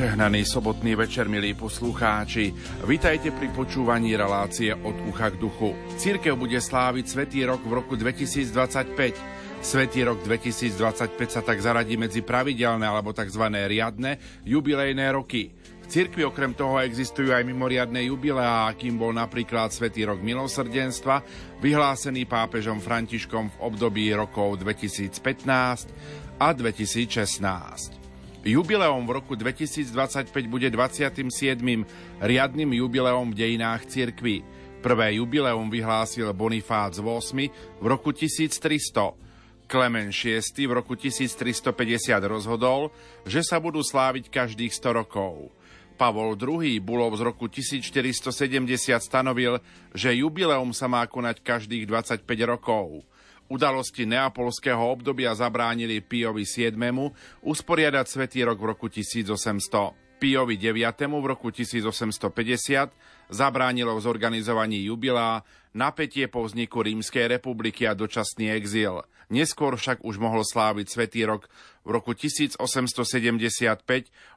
Požehnaný sobotný večer, milí poslucháči. Vitajte pri počúvaní relácie od ucha k duchu. Církev bude sláviť Svetý rok v roku 2025. Svetý rok 2025 sa tak zaradí medzi pravidelné alebo tzv. riadne jubilejné roky. V cirkvi okrem toho existujú aj mimoriadne jubileá, akým bol napríklad Svetý rok milosrdenstva, vyhlásený pápežom Františkom v období rokov 2015 a 2016. Jubileum v roku 2025 bude 27. riadnym jubileum v dejinách cirkvy. Prvé jubileum vyhlásil Bonifác VIII v roku 1300. Klemen VI v roku 1350 rozhodol, že sa budú sláviť každých 100 rokov. Pavol II Bulov z roku 1470 stanovil, že jubileum sa má konať každých 25 rokov. Udalosti neapolského obdobia zabránili Piovi VII usporiadať Svetý rok v roku 1800. Piovi IX v roku 1850 zabránilo v zorganizovaní jubilá napätie po vzniku Rímskej republiky a dočasný exil. Neskôr však už mohol sláviť Svetý rok v roku 1875,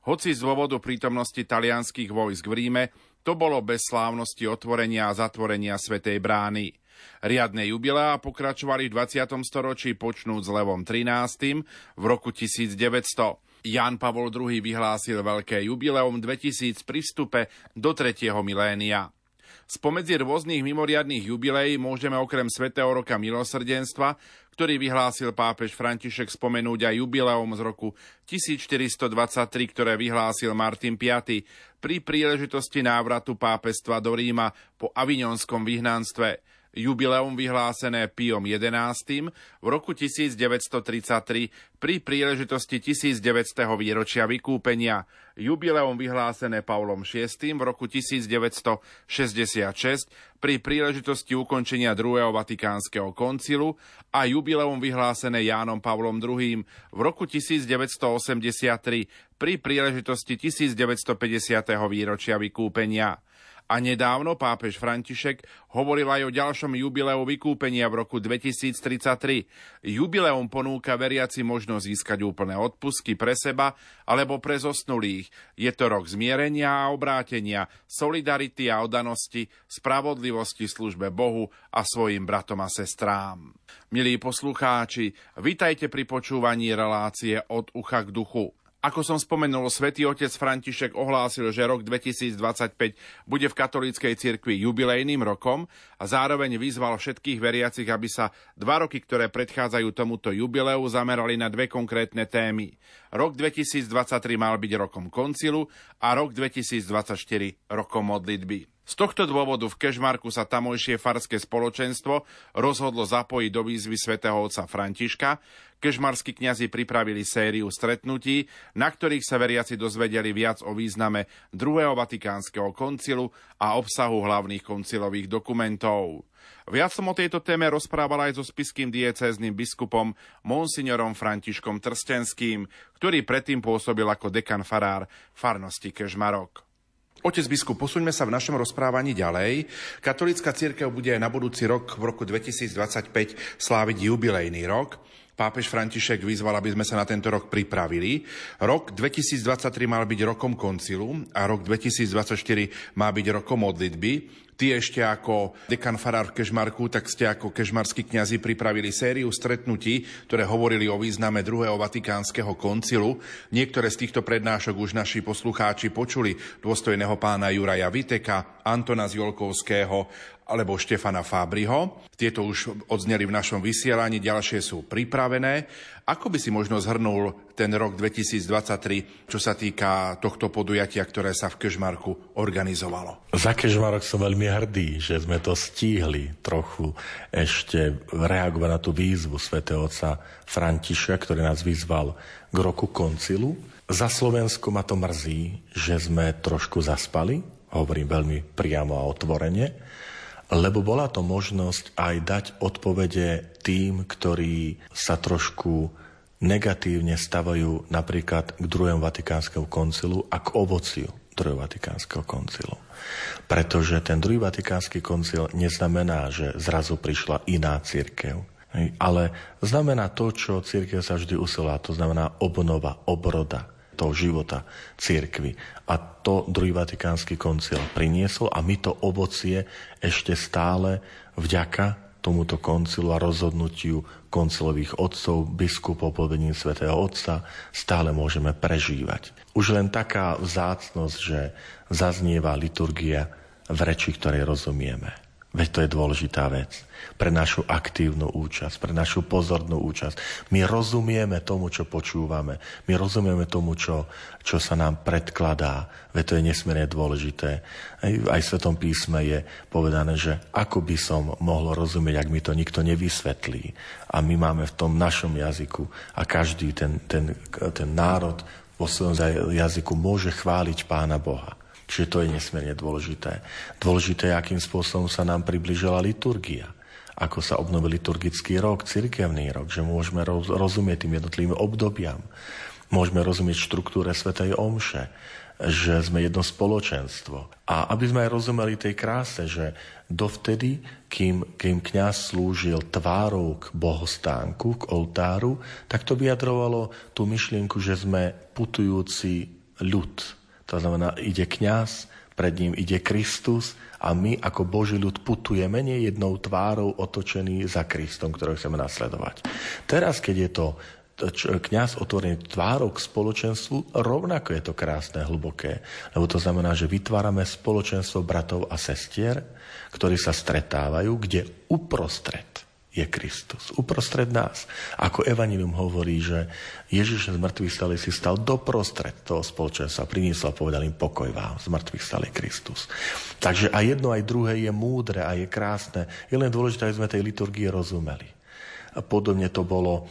hoci z dôvodu prítomnosti talianských vojsk v Ríme to bolo bez slávnosti otvorenia a zatvorenia Svetej brány. Riadne jubileá pokračovali v 20. storočí počnúť s Levom 13. v roku 1900. Jan Pavol II vyhlásil veľké jubileum 2000 pri vstupe do 3. milénia. Spomedzi rôznych mimoriadných jubileí môžeme okrem Svetého roka milosrdenstva, ktorý vyhlásil pápež František spomenúť aj jubileum z roku 1423, ktoré vyhlásil Martin V. pri príležitosti návratu pápestva do Ríma po avignonskom vyhnanstve jubileum vyhlásené Piom XI v roku 1933 pri príležitosti 1900. výročia vykúpenia, jubileum vyhlásené Pavlom VI v roku 1966 pri príležitosti ukončenia druhého Vatikánskeho koncilu a jubileum vyhlásené Jánom Pavlom II v roku 1983 pri príležitosti 1950. výročia vykúpenia. A nedávno pápež František hovoril aj o ďalšom jubileu vykúpenia v roku 2033. Jubileum ponúka veriaci možnosť získať úplné odpusky pre seba alebo pre zosnulých. Je to rok zmierenia a obrátenia, solidarity a odanosti, spravodlivosti službe Bohu a svojim bratom a sestrám. Milí poslucháči, vitajte pri počúvaní relácie od ucha k duchu. Ako som spomenul, svätý otec František ohlásil, že rok 2025 bude v katolíckej cirkvi jubilejným rokom a zároveň vyzval všetkých veriacich, aby sa dva roky, ktoré predchádzajú tomuto jubileu, zamerali na dve konkrétne témy. Rok 2023 mal byť rokom koncilu a rok 2024 rokom modlitby. Z tohto dôvodu v Kešmarku sa tamojšie farské spoločenstvo rozhodlo zapojiť do výzvy svätého otca Františka. Kešmarskí kňazi pripravili sériu stretnutí, na ktorých sa veriaci dozvedeli viac o význame druhého Vatikánskeho koncilu a obsahu hlavných koncilových dokumentov. Viac som o tejto téme rozprával aj so spiským diecézným biskupom monsignorom Františkom Trstenským, ktorý predtým pôsobil ako dekan farár farnosti Kežmarok. Otec biskup, posuňme sa v našom rozprávaní ďalej. Katolícka církev bude na budúci rok, v roku 2025, sláviť jubilejný rok. Pápež František vyzval, aby sme sa na tento rok pripravili. Rok 2023 mal byť rokom koncilu a rok 2024 má byť rokom modlitby. Ty ešte ako dekan farár v Kežmarku, tak ste ako kežmarskí kňazi pripravili sériu stretnutí, ktoré hovorili o význame druhého Vatikánskeho koncilu. Niektoré z týchto prednášok už naši poslucháči počuli dôstojného pána Juraja Viteka, Antona Zjolkovského alebo Štefana Fábriho. Tieto už odzneli v našom vysielaní, ďalšie sú pripravené. Ako by si možno zhrnul ten rok 2023, čo sa týka tohto podujatia, ktoré sa v Kežmarku organizovalo? Za Kežmarok som veľmi hrdý, že sme to stihli trochu ešte reagovať na tú výzvu svätého otca Františa, ktorý nás vyzval k roku koncilu. Za Slovensko ma to mrzí, že sme trošku zaspali, hovorím veľmi priamo a otvorene, lebo bola to možnosť aj dať odpovede tým, ktorí sa trošku negatívne stavajú napríklad k druhému Vatikánskemu koncilu a k ovociu druhého Vatikánskeho koncilu. Pretože ten druhý Vatikánsky koncil neznamená, že zrazu prišla iná církev, ale znamená to, čo církev sa vždy usilovala, to znamená obnova, obroda, toho života církvy. A to druhý Vatikánsky koncil priniesol a my to ovocie ešte stále vďaka tomuto koncilu a rozhodnutiu koncilových otcov, biskupov pod vedením svätého Otca stále môžeme prežívať. Už len taká vzácnosť, že zaznieva liturgia v reči, ktorej rozumieme. Veď to je dôležitá vec pre našu aktívnu účasť, pre našu pozornú účasť. My rozumieme tomu, čo počúvame. My rozumieme tomu, čo, čo sa nám predkladá. Veď to je nesmierne dôležité. Aj, aj v Svetom písme je povedané, že ako by som mohol rozumieť, ak mi to nikto nevysvetlí. A my máme v tom našom jazyku a každý ten, ten, ten národ vo svojom jazyku môže chváliť Pána Boha. Čiže to je nesmierne dôležité. Dôležité je, akým spôsobom sa nám približila liturgia ako sa obnovil liturgický rok, cirkevný rok, že môžeme rozumieť tým jednotlivým obdobiam, môžeme rozumieť štruktúre Svetej Omše, že sme jedno spoločenstvo. A aby sme aj rozumeli tej kráse, že dovtedy, kým, kým kňaz slúžil tvárou k bohostánku, k oltáru, tak to vyjadrovalo tú myšlienku, že sme putujúci ľud, to znamená, ide kňaz, pred ním ide Kristus a my ako Boží ľud putujeme nie jednou tvárou otočený za Kristom, ktorého chceme nasledovať. Teraz, keď je to kňaz otvorený tvárou k spoločenstvu, rovnako je to krásne, hlboké. Lebo to znamená, že vytvárame spoločenstvo bratov a sestier, ktorí sa stretávajú, kde uprostred je Kristus uprostred nás. Ako Evangelium hovorí, že Ježiš z mŕtvych stali si stal doprostred toho spoločenstva, priniesol a povedal im pokoj vám, z mŕtvych stali Kristus. Takže aj jedno, aj druhé je múdre a je krásne. Je len dôležité, aby sme tej liturgii rozumeli. A podobne to bolo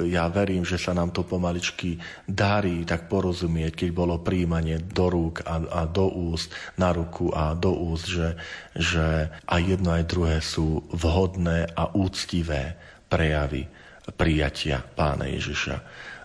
ja verím, že sa nám to pomaličky darí tak porozumieť, keď bolo príjmanie do rúk a, a do úst, na ruku a do úst, že, že aj jedno, aj druhé sú vhodné a úctivé prejavy prijatia pána Ježiša.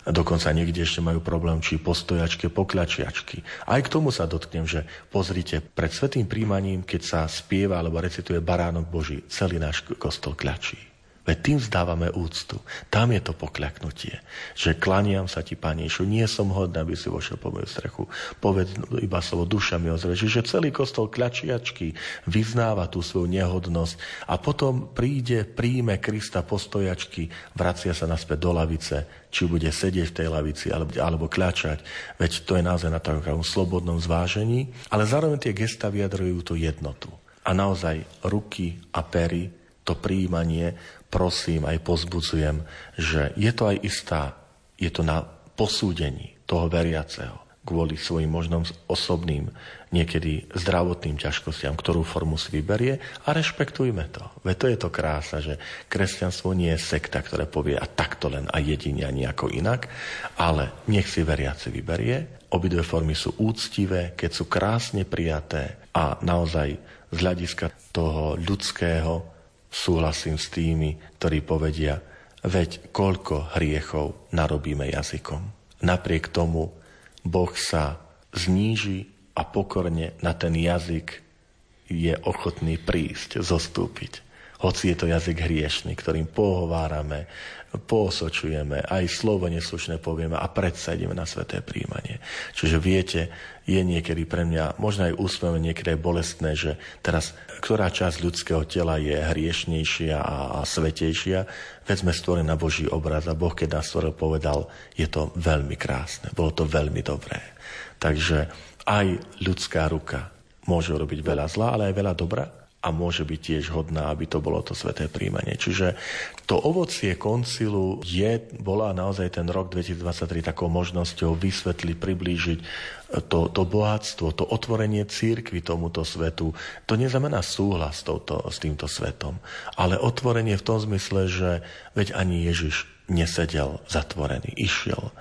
Dokonca niekde ešte majú problém, či postojačky, pokľačiačky. Aj k tomu sa dotknem, že pozrite, pred svetým príjmaním, keď sa spieva alebo recituje Baránok Boží, celý náš kostol kľačí. Veď tým vzdávame úctu. Tam je to pokľaknutie. Že klaniam sa ti, Pane Ješu, nie som hodný, aby si vošiel po moju strechu. Povedz iba slovo, duša mi ozreči. Že celý kostol kľačiačky vyznáva tú svoju nehodnosť a potom príde, príjme Krista postojačky, vracia sa naspäť do lavice, či bude sedieť v tej lavici alebo, alebo kľačať. Veď to je naozaj na takom slobodnom zvážení, ale zároveň tie gesta vyjadrujú tú jednotu. A naozaj ruky a pery, to príjmanie prosím, aj pozbudzujem, že je to aj istá, je to na posúdení toho veriaceho kvôli svojim možnom osobným, niekedy zdravotným ťažkostiam, ktorú formu si vyberie a rešpektujme to. Veď to je to krása, že kresťanstvo nie je sekta, ktoré povie a takto len a jedine a nejako inak, ale nech si veriaci vyberie. Obidve formy sú úctivé, keď sú krásne prijaté a naozaj z hľadiska toho ľudského súhlasím s tými, ktorí povedia, veď koľko hriechov narobíme jazykom. Napriek tomu Boh sa zníži a pokorne na ten jazyk je ochotný prísť, zostúpiť. Hoci je to jazyk hriešný, ktorým pohovárame, poosočujeme, aj slovo neslušné povieme a predsa ideme na sveté príjmanie. Čiže viete, je niekedy pre mňa, možno aj úsmevné, niekedy bolestné, že teraz ktorá časť ľudského tela je hriešnejšia a, a svetejšia, veď sme stvorení na Boží obraz a Boh, keď nás stvoril, povedal, je to veľmi krásne, bolo to veľmi dobré. Takže aj ľudská ruka môže robiť veľa zla, ale aj veľa dobra a môže byť tiež hodná, aby to bolo to sveté príjmanie. Čiže to ovocie koncilu je, bola naozaj ten rok 2023 takou možnosťou vysvetliť, priblížiť to, to bohatstvo, to otvorenie církvy tomuto svetu. To neznamená súhlas s, touto, s týmto svetom, ale otvorenie v tom zmysle, že veď ani Ježiš nesedel zatvorený, išiel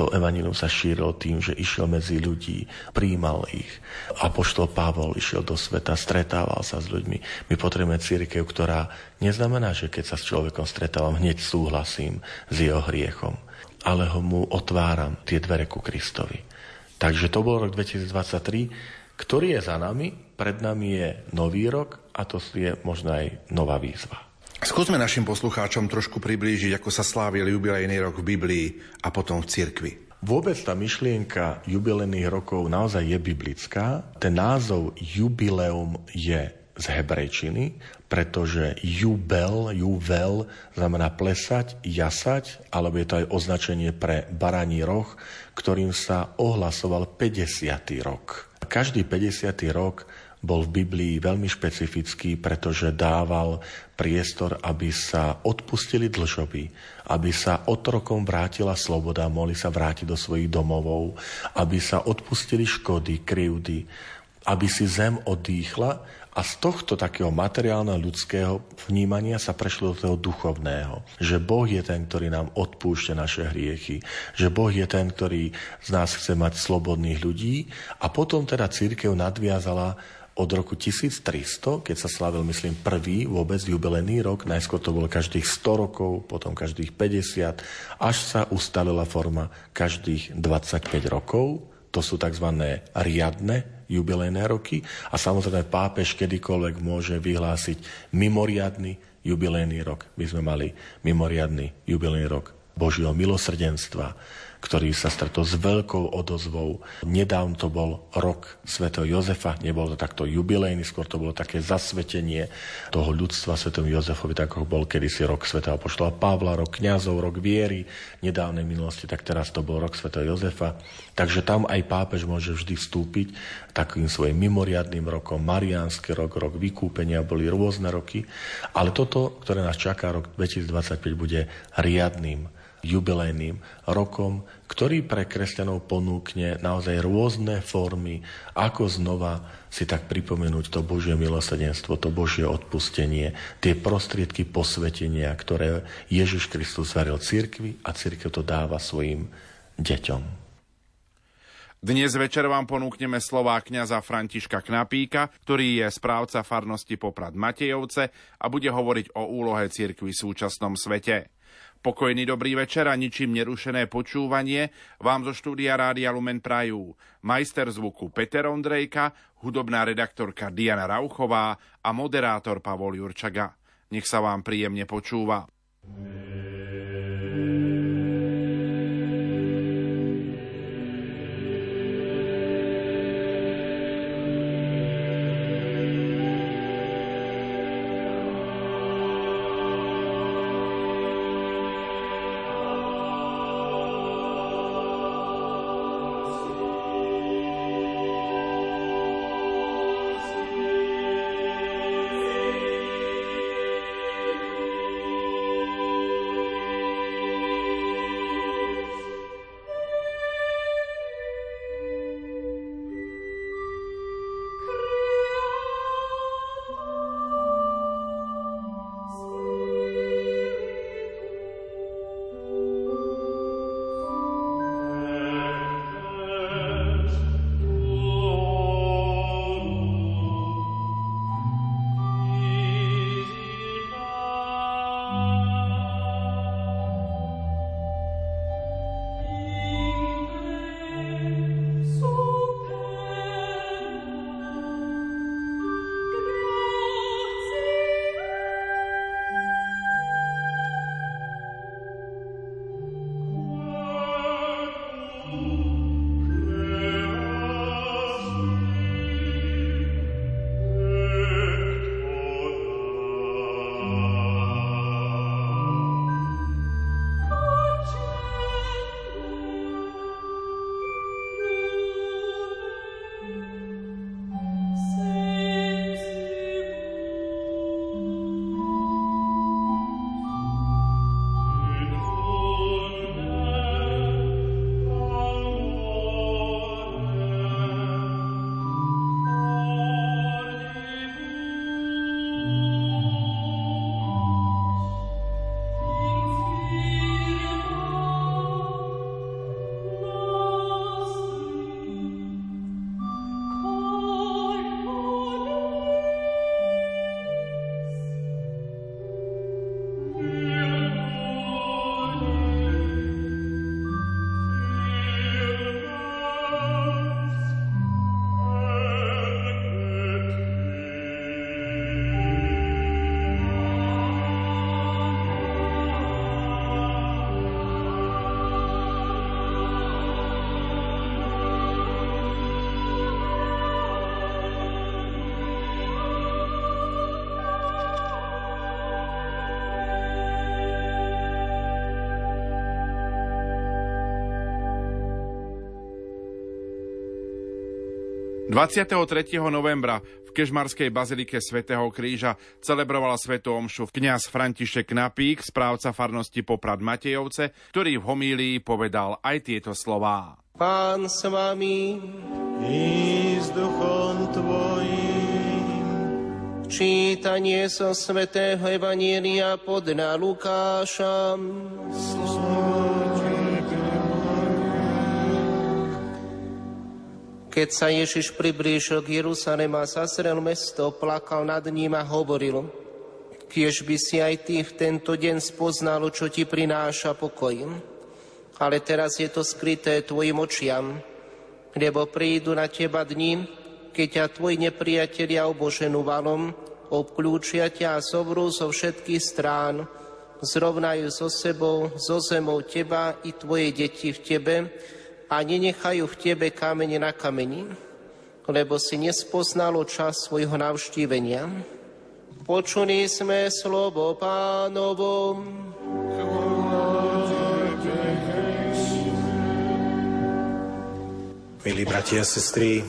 to evanilium sa šírilo tým, že išiel medzi ľudí, príjmal ich. Apoštol Pavol išiel do sveta, stretával sa s ľuďmi. My potrebujeme církev, ktorá neznamená, že keď sa s človekom stretávam, hneď súhlasím s jeho hriechom, ale ho mu otváram tie dvere ku Kristovi. Takže to bol rok 2023, ktorý je za nami, pred nami je nový rok a to je možno aj nová výzva. Skúsme našim poslucháčom trošku priblížiť, ako sa slávil jubilejný rok v Biblii a potom v cirkvi. Vôbec tá myšlienka jubilejných rokov naozaj je biblická. Ten názov jubileum je z hebrejčiny, pretože jubel, juvel znamená plesať, jasať, alebo je to aj označenie pre baraní roh, ktorým sa ohlasoval 50. rok. Každý 50. rok bol v Biblii veľmi špecifický, pretože dával priestor, aby sa odpustili dlžoby, aby sa otrokom vrátila sloboda, mohli sa vrátiť do svojich domovov, aby sa odpustili škody, krivdy, aby si zem odýchla a z tohto takého materiálneho ľudského vnímania sa prešlo do toho duchovného. Že Boh je ten, ktorý nám odpúšťa naše hriechy. Že Boh je ten, ktorý z nás chce mať slobodných ľudí. A potom teda církev nadviazala od roku 1300, keď sa slavil, myslím, prvý vôbec jubilejný rok, najskôr to bolo každých 100 rokov, potom každých 50, až sa ustalila forma každých 25 rokov. To sú tzv. riadne jubilejné roky a samozrejme pápež kedykoľvek môže vyhlásiť mimoriadný jubilejný rok. My sme mali mimoriadný jubilejný rok Božieho milosrdenstva, ktorý sa stretol s veľkou odozvou. Nedávno to bol rok svätého Jozefa, nebol to takto jubilejný, skôr to bolo také zasvetenie toho ľudstva svetom Jozefovi, tak ako bol kedysi rok svätého poštola Pavla, rok kňazov, rok viery, nedávnej minulosti, tak teraz to bol rok svätého Jozefa. Takže tam aj pápež môže vždy vstúpiť takým svojim mimoriadným rokom, mariánsky rok, rok vykúpenia, boli rôzne roky, ale toto, ktoré nás čaká, rok 2025, bude riadným jubilejným rokom, ktorý pre kresťanov ponúkne naozaj rôzne formy, ako znova si tak pripomenúť to Božie milosrdenstvo, to Božie odpustenie, tie prostriedky posvetenia, ktoré Ježiš Kristus varil cirkvi a cirkev to dáva svojim deťom. Dnes večer vám ponúkneme slová kňaza Františka Knapíka, ktorý je správca farnosti Poprad Matejovce a bude hovoriť o úlohe cirkvi v súčasnom svete. Pokojný dobrý večer a ničím nerušené počúvanie vám zo štúdia Rádia Lumen Prajú. Majster zvuku Peter Ondrejka, hudobná redaktorka Diana Rauchová a moderátor Pavol Jurčaga. Nech sa vám príjemne počúva. 23. novembra v Kežmarskej bazilike svätého Kríža celebrovala svetú omšu kňaz František Napík, správca farnosti Poprad Matejovce, ktorý v homílii povedal aj tieto slová. Pán s vami i s duchom tvojim. Čítanie zo svätého Evanielia podľa Lukáša. Keď sa Ježiš priblížil k Jerusalema, zazrel mesto, plakal nad ním a hovoril, kiež by si aj ty v tento deň spoznal, čo ti prináša pokoj. Ale teraz je to skryté tvojim očiam, lebo prídu na teba dni, keď ťa tvoji nepriatelia oboženú valom, obklúčia ťa a zovrú zo všetkých strán, zrovnajú so sebou, so zemou teba i tvoje deti v tebe, a nenechajú v tebe kamene na kameni, lebo si nespoznalo čas svojho navštívenia. Počuli sme slovo pánovo. Milí bratia a sestry,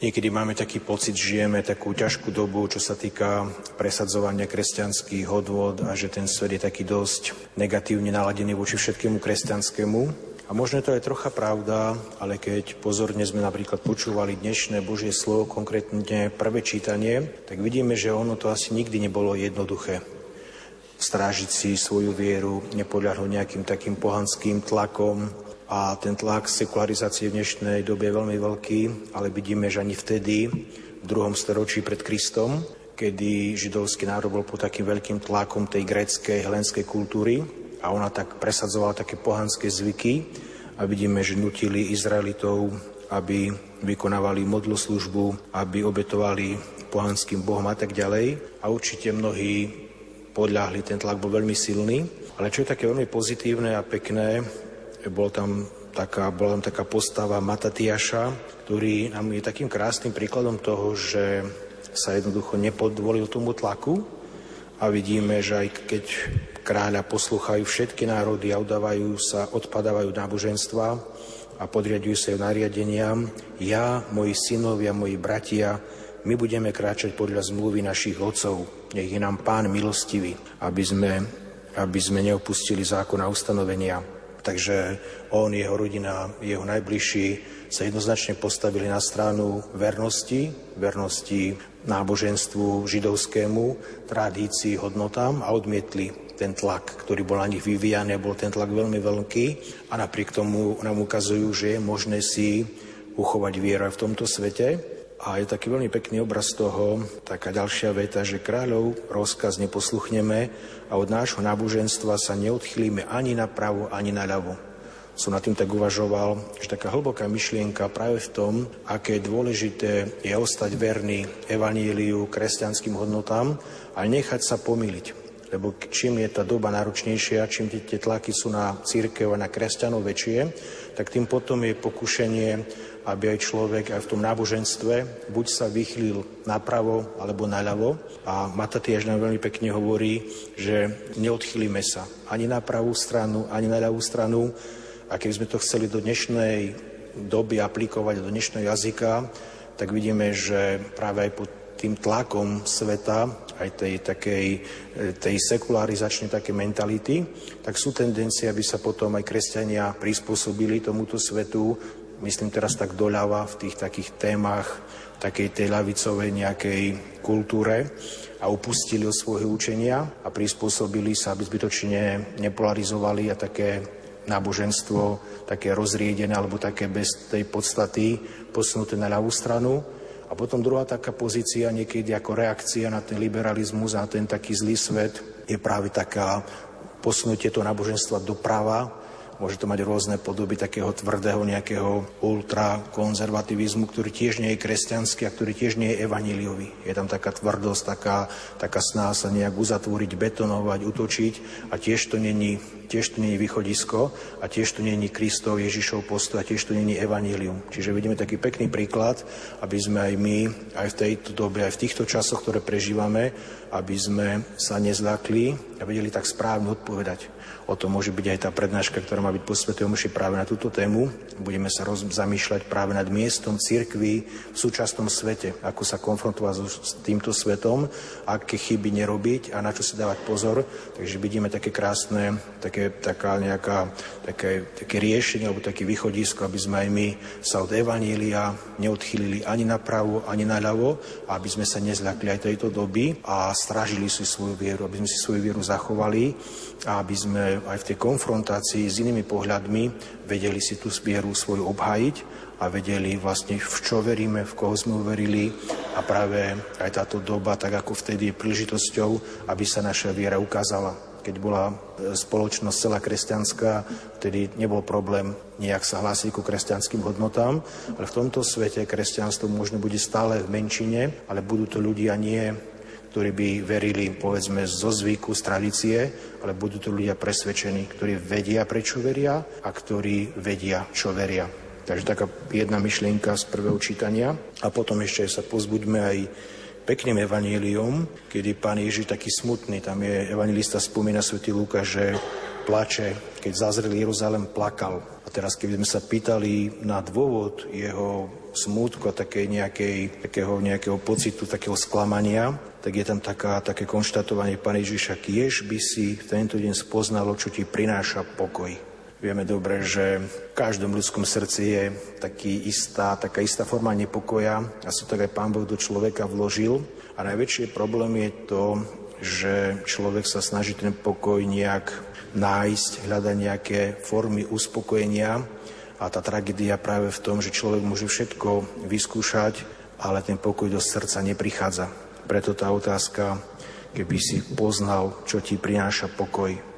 niekedy máme taký pocit, žijeme takú ťažkú dobu, čo sa týka presadzovania kresťanských hodvod a že ten svet je taký dosť negatívne naladený voči všetkému kresťanskému. A možno to je trocha pravda, ale keď pozorne sme napríklad počúvali dnešné Božie slovo, konkrétne prvé čítanie, tak vidíme, že ono to asi nikdy nebolo jednoduché. Strážiť si svoju vieru, nepodľahnuť nejakým takým pohanským tlakom, a ten tlak sekularizácie v dnešnej dobe je veľmi veľký, ale vidíme, že ani vtedy, v druhom storočí pred Kristom, kedy židovský národ bol pod takým veľkým tlakom tej gréckej, helenskej kultúry, a ona tak presadzovala také pohanské zvyky a vidíme, že nutili Izraelitov, aby vykonávali modloslužbu, aby obetovali pohanským bohom a tak ďalej. A určite mnohí podľahli, ten tlak bol veľmi silný. Ale čo je také veľmi pozitívne a pekné, bol tam taká, bola tam taká postava Matatiaša, ktorý nám je takým krásnym príkladom toho, že sa jednoducho nepodvolil tomu tlaku a vidíme, že aj keď kráľa poslúchajú všetky národy a udávajú sa, odpadávajú náboženstva a podriadujú sa nariadeniam. Ja, moji synovia, moji bratia, my budeme kráčať podľa zmluvy našich otcov. Nech je nám Pán milostivý, aby sme, aby sme neopustili zákon a ustanovenia. Takže on, jeho rodina, jeho najbližší sa jednoznačne postavili na stranu vernosti, vernosti náboženstvu židovskému, tradícii, hodnotám a odmietli ten tlak, ktorý bol na nich vyvíjaný, bol ten tlak veľmi veľký a napriek tomu nám ukazujú, že je možné si uchovať vieru v tomto svete. A je taký veľmi pekný obraz toho, taká ďalšia veta, že kráľov rozkaz neposluchneme a od nášho náboženstva sa neodchýlime ani na pravo, ani na ľavo. Som nad tým tak uvažoval, že taká hlboká myšlienka práve v tom, aké dôležité je ostať verný evaníliu, kresťanským hodnotám a nechať sa pomýliť lebo čím je tá doba náročnejšia, čím tie, tlaky sú na církev a na kresťanov väčšie, tak tým potom je pokušenie, aby aj človek aj v tom náboženstve buď sa vychýlil napravo alebo naľavo. A Matatiaž nám veľmi pekne hovorí, že neodchýlime sa ani na pravú stranu, ani na ľavú stranu. A keby sme to chceli do dnešnej doby aplikovať do dnešného jazyka, tak vidíme, že práve aj pod tým tlakom sveta, aj tej takej e, tej sekularizačnej také mentality, tak sú tendencie, aby sa potom aj kresťania prispôsobili tomuto svetu, myslím teraz tak doľava v tých takých témach, takej tej ľavicovej nejakej kultúre a upustili od svojho učenia a prispôsobili sa, aby zbytočne nepolarizovali a také náboženstvo, také rozriedené alebo také bez tej podstaty posunuté na ľavú stranu. A potom druhá taká pozícia, niekedy ako reakcia na ten liberalizmus a ten taký zlý svet, je práve taká posunutie toho náboženstva doprava, Môže to mať rôzne podoby takého tvrdého nejakého ultrakonzervativizmu, ktorý tiež nie je kresťanský a ktorý tiež nie je evaníliový. Je tam taká tvrdosť, taká, taká sná sa nejak uzatvoriť, betonovať, utočiť a tiež to není, tiež to není východisko a tiež to není Kristov, Ježišov postoj a tiež to není evanílium. Čiže vidíme taký pekný príklad, aby sme aj my, aj v tejto dobe, aj v týchto časoch, ktoré prežívame, aby sme sa nezľakli, a vedeli tak správne odpovedať. O tom môže byť aj tá prednáška, ktorá má byť po Svetej Omši práve na túto tému. Budeme sa roz, zamýšľať práve nad miestom cirkvi v súčasnom svete, ako sa konfrontovať s týmto svetom, aké chyby nerobiť a na čo si dávať pozor. Takže vidíme také krásne, také, taká nejaká, také, také riešenie alebo také východisko, aby sme aj my sa od Evanília neodchýlili ani napravo, ani naľavo, aby sme sa nezľakli aj tejto doby a strážili si svoju vieru, aby sme si svoju vieru zachovali a aby sme aj v tej konfrontácii s inými pohľadmi vedeli si tú vieru svoju obhajiť a vedeli vlastne v čo veríme, v koho sme uverili a práve aj táto doba, tak ako vtedy je príležitosťou, aby sa naša viera ukázala keď bola e, spoločnosť celá kresťanská, vtedy nebol problém nejak sa hlásiť ku kresťanským hodnotám, ale v tomto svete kresťanstvo možno bude stále v menšine, ale budú to ľudia nie ktorí by verili, povedzme, zo zvyku, z tradície, ale budú to ľudia presvedčení, ktorí vedia, prečo veria a ktorí vedia, čo veria. Takže taká jedna myšlienka z prvého čítania. A potom ešte sa pozbuďme aj pekným evaníliom, kedy pán Ježiš taký smutný, tam je evangelista spomína svätý Luka, že plače, keď zazrel Jeruzalém, plakal. A teraz, keby sme sa pýtali na dôvod jeho smútku a také nejakej, takého nejakého pocitu, takého sklamania, tak je tam taká, také konštatovanie Pane Ježiša, kiež by si v tento deň spoznalo, čo ti prináša pokoj. Vieme dobre, že v každom ľudskom srdci je taký istá, taká istá forma nepokoja a sú tak aj Pán Boh do človeka vložil. A najväčší problém je to, že človek sa snaží ten pokoj nejak nájsť, hľadať nejaké formy uspokojenia a tá tragédia práve v tom, že človek môže všetko vyskúšať, ale ten pokoj do srdca neprichádza. Preto tá otázka, keby si poznal, čo ti prináša pokoj,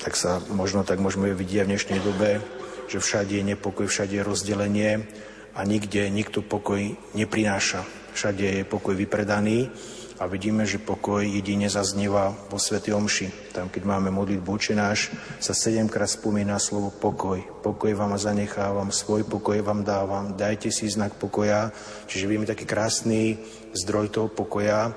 tak sa možno tak môžeme vidieť v dnešnej dobe, že všade je nepokoj, všade je rozdelenie a nikde nikto pokoj neprináša. Všade je pokoj vypredaný a vidíme, že pokoj jedine zaznieva vo Svetej Omši. Tam, keď máme modliť Bočenáš, sa sedemkrát spomína slovo pokoj. Pokoj vám zanechávam, svoj pokoj vám dávam, dajte si znak pokoja. Čiže vieme taký krásny zdroj toho pokoja.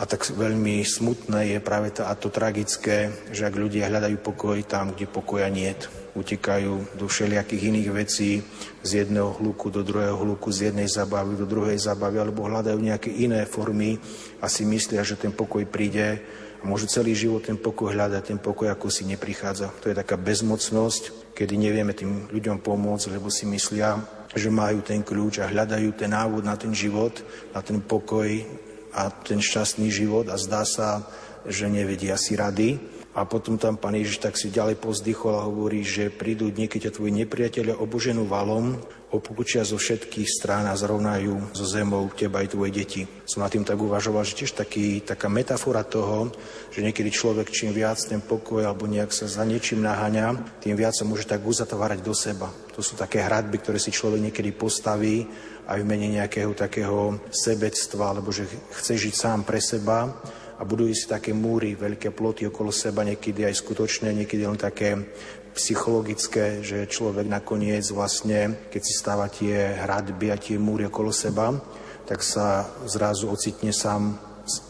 A tak veľmi smutné je práve to, a to tragické, že ak ľudia hľadajú pokoj tam, kde pokoja niet, utekajú do všelijakých iných vecí, z jedného hluku do druhého hluku, z jednej zabavy do druhej zabavy, alebo hľadajú nejaké iné formy a si myslia, že ten pokoj príde a môžu celý život ten pokoj hľadať, ten pokoj ako si neprichádza. To je taká bezmocnosť, kedy nevieme tým ľuďom pomôcť, lebo si myslia, že majú ten kľúč a hľadajú ten návod na ten život, na ten pokoj a ten šťastný život a zdá sa, že nevedia si rady. A potom tam pán Ježiš tak si ďalej pozdychol a hovorí, že prídu dni, keď ťa tvoji nepriateľe oboženú valom, opúčia zo všetkých strán a zrovnajú zo zemou teba aj tvoje deti. Som na tým tak uvažoval, že tiež taký, taká metafora toho, že niekedy človek čím viac ten pokoj alebo nejak sa za niečím naháňa, tým viac sa môže tak uzatvárať do seba. To sú také hradby, ktoré si človek niekedy postaví aj v mene nejakého takého sebectva, alebo že chce žiť sám pre seba a budujú si také múry, veľké ploty okolo seba, niekedy aj skutočné, niekedy len také psychologické, že človek nakoniec vlastne, keď si stáva tie hradby a tie múry okolo seba, tak sa zrazu ocitne sám,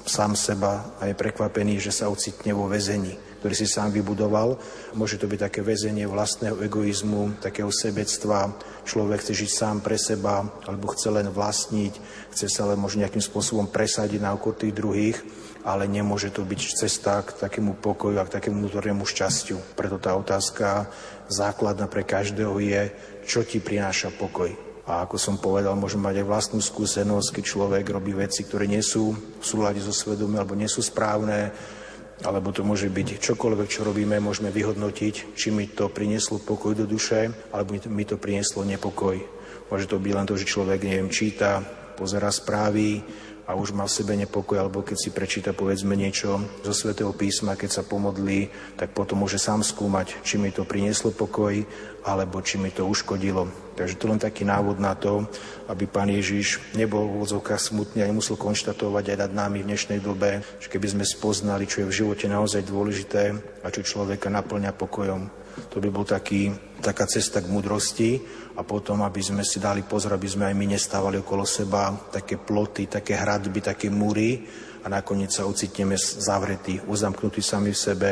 sám seba a je prekvapený, že sa ocitne vo väzení, ktorý si sám vybudoval. Môže to byť také väzenie vlastného egoizmu, takého sebectva. Človek chce žiť sám pre seba, alebo chce len vlastniť, chce sa len možno nejakým spôsobom presadiť na okolo tých druhých ale nemôže to byť cesta k takému pokoju a k takému vnútornému šťastiu. Preto tá otázka základná pre každého je, čo ti prináša pokoj. A ako som povedal, môžem mať aj vlastnú skúsenosť, keď človek robí veci, ktoré nie sú v súlade so svedomím alebo nie sú správne, alebo to môže byť čokoľvek, čo robíme, môžeme vyhodnotiť, či mi to prinieslo pokoj do duše, alebo mi to prinieslo nepokoj. Môže to byť len to, že človek, neviem, číta, pozera správy, a už má v sebe nepokoj, alebo keď si prečíta povedzme niečo zo svätého písma, keď sa pomodlí, tak potom môže sám skúmať, či mi to prinieslo pokoj, alebo či mi to uškodilo. Takže to len taký návod na to, aby pán Ježiš nebol v úvodzovkách smutný a nemusel konštatovať aj nad nami v dnešnej dobe, že keby sme spoznali, čo je v živote naozaj dôležité a čo človeka naplňa pokojom, To by bol taký, taká cesta k mudrosti a potom, aby sme si dali pozor, aby sme aj my nestávali okolo seba také ploty, také hradby, také múry a nakoniec sa ocitneme zavretí, uzamknutí sami v sebe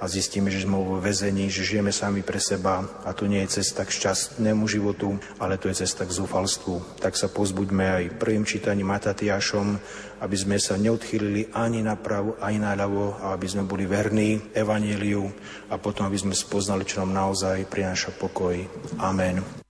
a zistíme, že sme vo väzení, že žijeme sami pre seba a to nie je cesta k šťastnému životu, ale to je cesta k zúfalstvu. Tak sa pozbuďme aj prvým čítaním Matatiašom, aby sme sa neodchýlili ani napravo, ani naľavo a aby sme boli verní Evangeliu a potom, aby sme spoznali, čo nám naozaj prináša pokoj. Amen.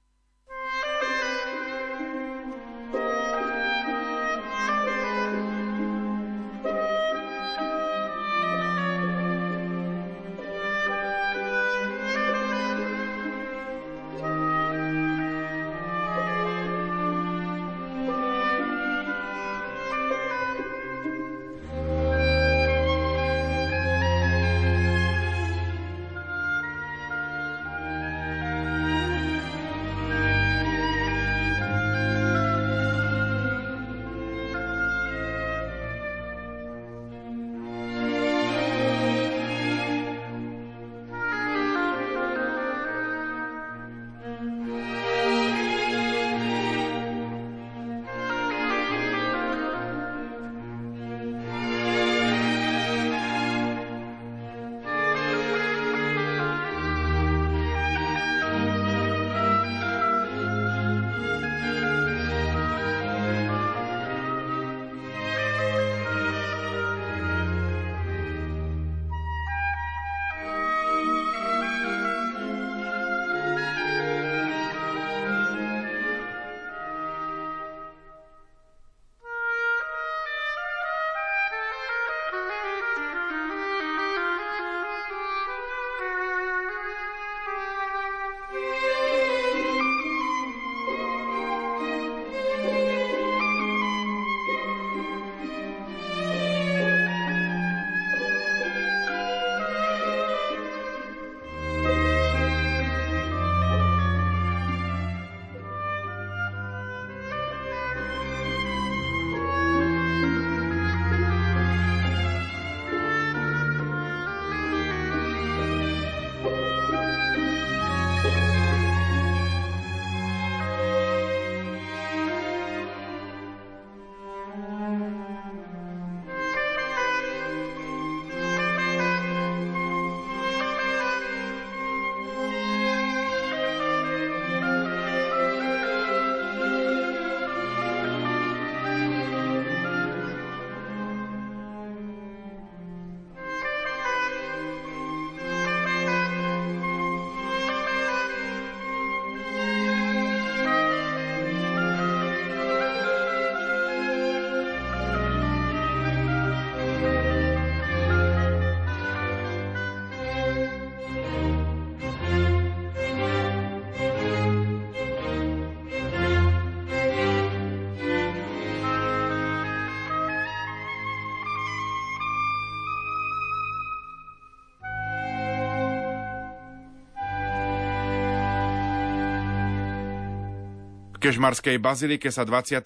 Kežmarskej bazilike sa 23.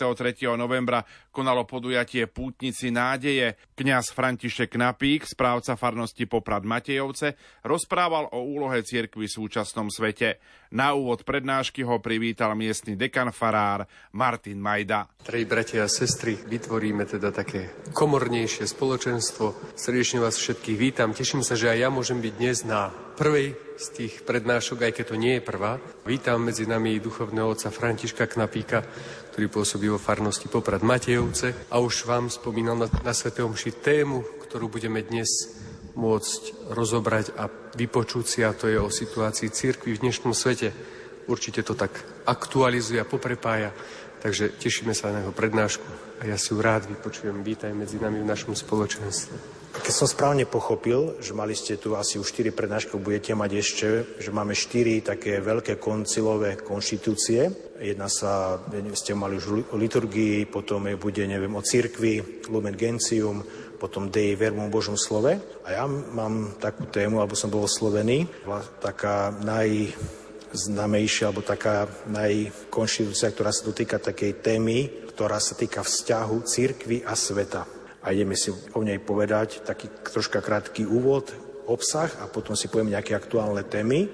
novembra konalo podujatie Pútnici nádeje. Kňaz František Napík, správca farnosti Poprad Matejovce, rozprával o úlohe cirkvi v súčasnom svete. Na úvod prednášky ho privítal miestny dekan farár Martin Majda. Drahí bratia a sestry, vytvoríme teda také komornejšie spoločenstvo. Srdečne vás všetkých vítam. Teším sa, že aj ja môžem byť dnes na prvej z tých prednášok, aj keď to nie je prvá. Vítam medzi nami duchovného otca Františka Knapíka, ktorý pôsobí vo farnosti Poprad Matejovce a už vám spomínal na, na Sv. Omši tému, ktorú budeme dnes môcť rozobrať a vypočuť si, a to je o situácii církvy v dnešnom svete. Určite to tak aktualizuje a poprepája, takže tešíme sa na jeho prednášku a ja si ju rád vypočujem. Vítaj medzi nami v našom spoločenstve. Keď som správne pochopil, že mali ste tu asi už 4 prednášky, budete mať ešte, že máme 4 také veľké koncilové konštitúcie. Jedna sa, ste mali už o liturgii, potom bude, neviem, o cirkvi, Lumen Gentium, potom Dei Verbum Božom slove. A ja mám takú tému, alebo som bol oslovený, taká naj znamejšia, alebo taká najkonštitúcia, ktorá sa dotýka takej témy, ktorá sa týka vzťahu církvy a sveta a ideme si o nej povedať taký troška krátky úvod obsah a potom si povieme nejaké aktuálne témy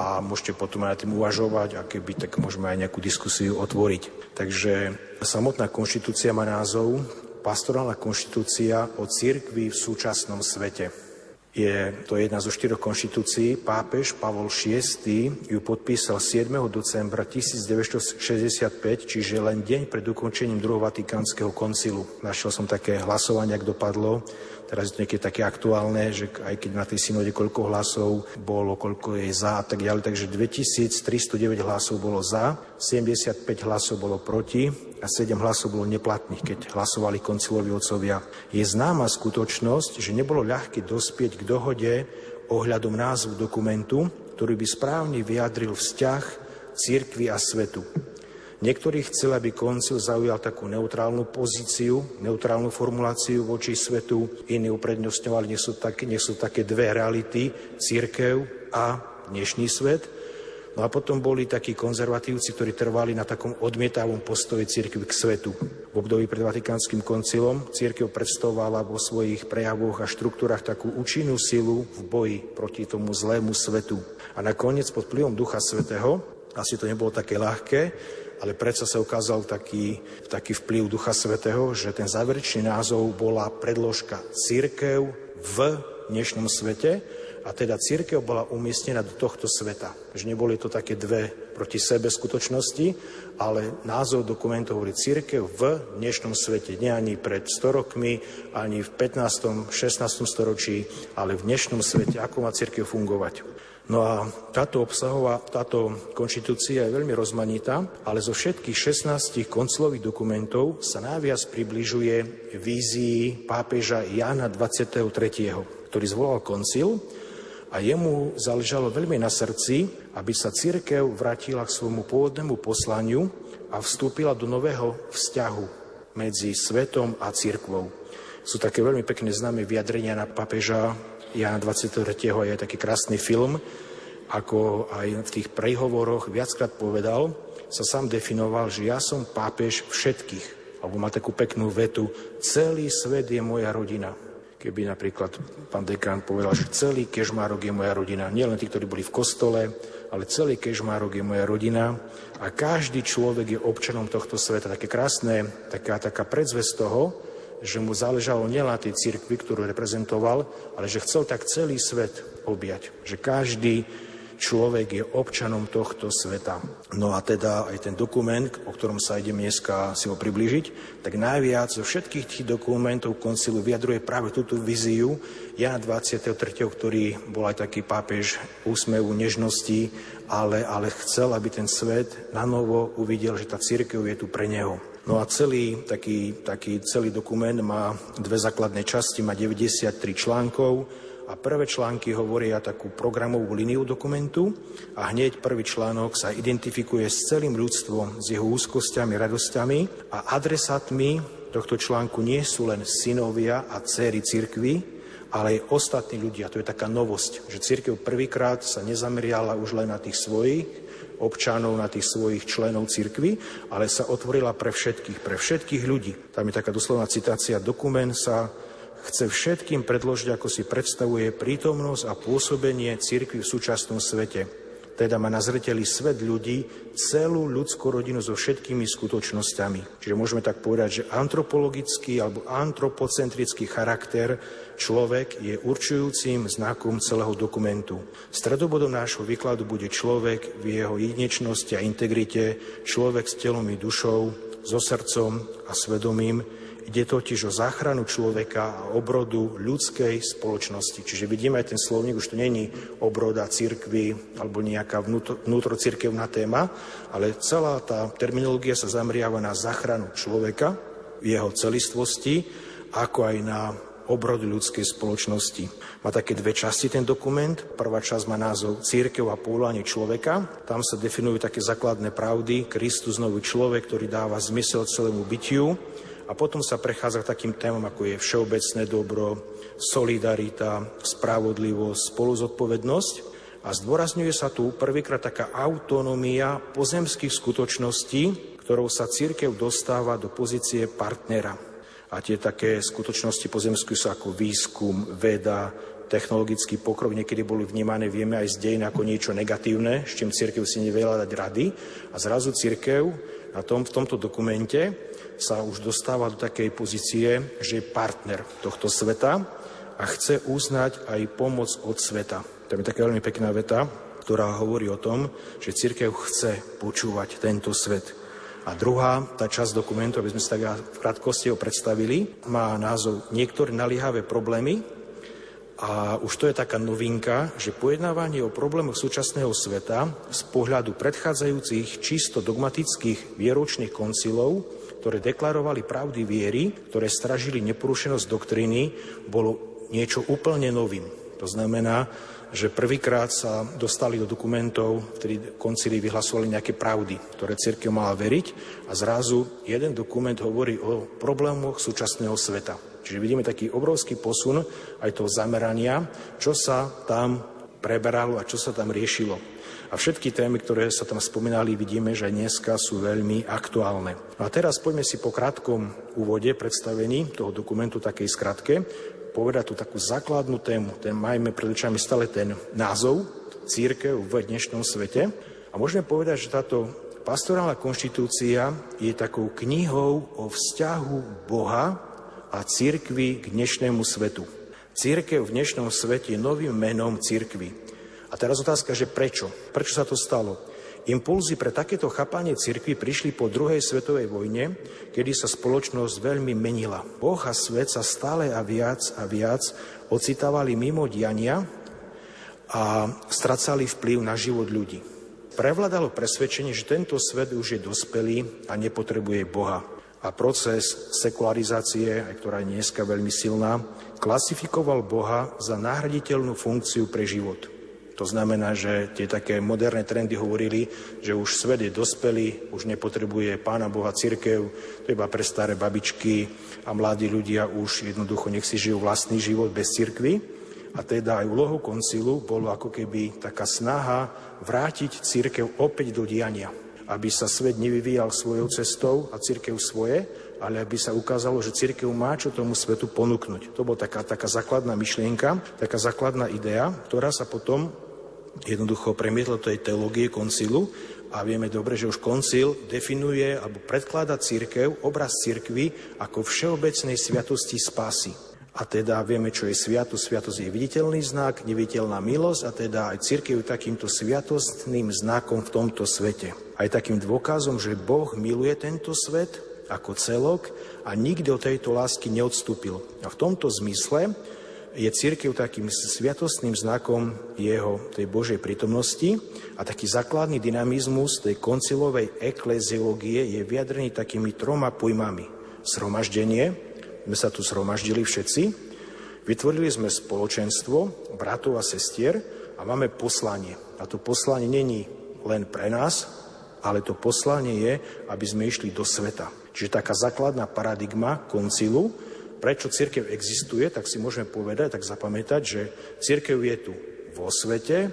a môžete potom aj tým uvažovať a keby, tak môžeme aj nejakú diskusiu otvoriť. Takže samotná konštitúcia má názov Pastorálna konštitúcia o cirkvi v súčasnom svete. Je to jedna zo štyroch konštitúcií. Pápež Pavol VI ju podpísal 7. decembra 1965, čiže len deň pred ukončením druhého Vatikánskeho koncilu. Našiel som také hlasovanie, ak dopadlo Teraz je to niekedy také aktuálne, že aj keď na tej synode koľko hlasov bolo, koľko je za a tak ďalej. Takže 2309 hlasov bolo za, 75 hlasov bolo proti a 7 hlasov bolo neplatných, keď hlasovali koncilovi otcovia. Je známa skutočnosť, že nebolo ľahké dospieť k dohode ohľadom názvu dokumentu, ktorý by správne vyjadril vzťah církvy a svetu. Niektorí chceli, aby koncil zaujal takú neutrálnu pozíciu, neutrálnu formuláciu voči svetu, iní uprednostňovali, nie sú, tak, nie sú také dve reality, církev a dnešný svet. No a potom boli takí konzervatívci, ktorí trvali na takom odmietavom postoji církvy k svetu. V období pred Vatikánskym koncilom církev predstavovala vo svojich prejavoch a štruktúrach takú účinnú silu v boji proti tomu zlému svetu. A nakoniec pod vplyvom Ducha Svetého, asi to nebolo také ľahké, ale predsa sa ukázal taký, taký vplyv Ducha Svetého, že ten záverečný názov bola predložka Církev v dnešnom svete a teda církev bola umiestnená do tohto sveta. Že neboli to také dve proti sebe skutočnosti, ale názov dokumentu hovorí církev v dnešnom svete. Nie ani pred 100 rokmi, ani v 15. 16. storočí, ale v dnešnom svete. Ako má církev fungovať? No a táto obsahová, táto konštitúcia je veľmi rozmanitá, ale zo všetkých 16 koncilových dokumentov sa najviac približuje vízii pápeža Jana 23., ktorý zvolal koncil a jemu záležalo veľmi na srdci, aby sa církev vrátila k svojmu pôvodnému poslaniu a vstúpila do nového vzťahu medzi svetom a církvou. Sú také veľmi pekne známe vyjadrenia na papeža Jana 23. je taký krásny film, ako aj v tých prehovoroch viackrát povedal, sa sám definoval, že ja som pápež všetkých. Alebo má takú peknú vetu, celý svet je moja rodina. Keby napríklad pán dekán povedal, že celý kežmárok je moja rodina. Nie len tí, ktorí boli v kostole, ale celý kežmárok je moja rodina a každý človek je občanom tohto sveta. Také krásne, taká, taká predzvesť toho, že mu záležalo nielen na tej cirkvi, ktorú reprezentoval, ale že chcel tak celý svet objať. Že každý človek je občanom tohto sveta. No a teda aj ten dokument, o ktorom sa idem dneska si ho približiť, tak najviac zo všetkých tých dokumentov koncilu vyjadruje práve túto viziu Jana 23., ktorý bol aj taký pápež úsmevu, nežnosti, ale, ale chcel, aby ten svet na novo uvidel, že tá církev je tu pre neho. No a celý taký, taký celý dokument má dve základné časti, má 93 článkov a prvé články hovoria takú programovú líniu dokumentu a hneď prvý článok sa identifikuje s celým ľudstvom, s jeho úzkosťami, radosťami a adresátmi tohto článku nie sú len synovia a céry cirkvy, ale aj ostatní ľudia. To je taká novosť, že církev prvýkrát sa nezameriala už len na tých svojich, občanov, na tých svojich členov cirkvy, ale sa otvorila pre všetkých, pre všetkých ľudí. Tam je taká doslovná citácia, dokument sa chce všetkým predložiť, ako si predstavuje prítomnosť a pôsobenie cirkvy v súčasnom svete teda má na zreteli svet ľudí, celú ľudskú rodinu so všetkými skutočnosťami. Čiže môžeme tak povedať, že antropologický alebo antropocentrický charakter človek je určujúcim znakom celého dokumentu. Stredobodom nášho výkladu bude človek v jeho jedinečnosti a integrite, človek s telom i dušou, so srdcom a svedomím, Ide totiž o záchranu človeka a obrodu ľudskej spoločnosti. Čiže vidíme aj ten slovník, už to není obroda církvy alebo nejaká vnútro, vnútrocirkevná téma, ale celá tá terminológia sa zameriava na záchranu človeka, v jeho celistvosti, ako aj na obrod ľudskej spoločnosti. Má také dve časti ten dokument. Prvá časť má názov Církev a povolanie človeka. Tam sa definujú také základné pravdy. Kristus nový človek, ktorý dáva zmysel celému bytiu a potom sa prechádza k takým témam, ako je všeobecné dobro, solidarita, spravodlivosť, spoluzodpovednosť a zdôrazňuje sa tu prvýkrát taká autonómia pozemských skutočností, ktorou sa církev dostáva do pozície partnera. A tie také skutočnosti pozemské sú ako výskum, veda, technologický pokrok niekedy boli vnímané, vieme aj z dejin ako niečo negatívne, s čím církev si nevedela dať rady. A zrazu církev na tom, v tomto dokumente sa už dostáva do takej pozície, že je partner tohto sveta a chce uznať aj pomoc od sveta. To je taká veľmi pekná veta, ktorá hovorí o tom, že církev chce počúvať tento svet. A druhá, tá časť dokumentu, aby sme sa tak v krátkosti ho predstavili, má názov Niektoré naliehavé problémy, a už to je taká novinka, že pojednávanie o problémoch súčasného sveta z pohľadu predchádzajúcich čisto dogmatických vieročných koncilov, ktoré deklarovali pravdy viery, ktoré stražili neporušenosť doktríny, bolo niečo úplne novým. To znamená, že prvýkrát sa dostali do dokumentov, ktorí koncili vyhlasovali nejaké pravdy, ktoré církev mala veriť a zrazu jeden dokument hovorí o problémoch súčasného sveta. Čiže vidíme taký obrovský posun aj toho zamerania, čo sa tam preberalo a čo sa tam riešilo. A všetky témy, ktoré sa tam spomínali, vidíme, že dneska sú veľmi aktuálne. A teraz poďme si po krátkom úvode predstavení toho dokumentu takej skratke povedať tú takú základnú tému. Ten majme pred očami stále ten názov církev v dnešnom svete. A môžeme povedať, že táto pastorálna konštitúcia je takou knihou o vzťahu Boha a církvy k dnešnému svetu. Církev v dnešnom svete je novým menom církvy. A teraz otázka, že prečo? Prečo sa to stalo? Impulzy pre takéto chápanie cirkvi prišli po druhej svetovej vojne, kedy sa spoločnosť veľmi menila. Boh a svet sa stále a viac a viac ocitávali mimo diania a stracali vplyv na život ľudí. Prevladalo presvedčenie, že tento svet už je dospelý a nepotrebuje Boha. A proces sekularizácie, ktorá je dneska veľmi silná, klasifikoval Boha za nahraditeľnú funkciu pre život. To znamená, že tie také moderné trendy hovorili, že už svet je dospelý, už nepotrebuje Pána Boha církev, to iba pre staré babičky a mladí ľudia už jednoducho nech si žijú vlastný život bez církvy. A teda aj úlohou koncilu bolo ako keby taká snaha vrátiť církev opäť do diania. Aby sa svet nevyvíjal svojou cestou a církev svoje, ale aby sa ukázalo, že církev má čo tomu svetu ponúknuť. To bola taká, taká základná myšlienka, taká základná idea, ktorá sa potom jednoducho premietlo tej teológie koncilu a vieme dobre, že už koncil definuje alebo predkladá církev, obraz církvy ako všeobecnej sviatosti spásy. A teda vieme, čo je sviatosť. Sviatosť je viditeľný znak, neviditeľná milosť a teda aj církev je takýmto sviatostným znakom v tomto svete. Aj takým dôkazom, že Boh miluje tento svet ako celok a nikdy od tejto lásky neodstúpil. A v tomto zmysle je církev takým sviatostným znakom jeho, tej Božej prítomnosti a taký základný dynamizmus tej koncilovej ekleziológie je vyjadrený takými troma pojmami. Sromaždenie, sme sa tu sromaždili všetci, vytvorili sme spoločenstvo bratov a sestier a máme poslanie. A to poslanie není len pre nás, ale to poslanie je, aby sme išli do sveta. Čiže taká základná paradigma koncilu, prečo církev existuje, tak si môžeme povedať, tak zapamätať, že církev je tu vo svete,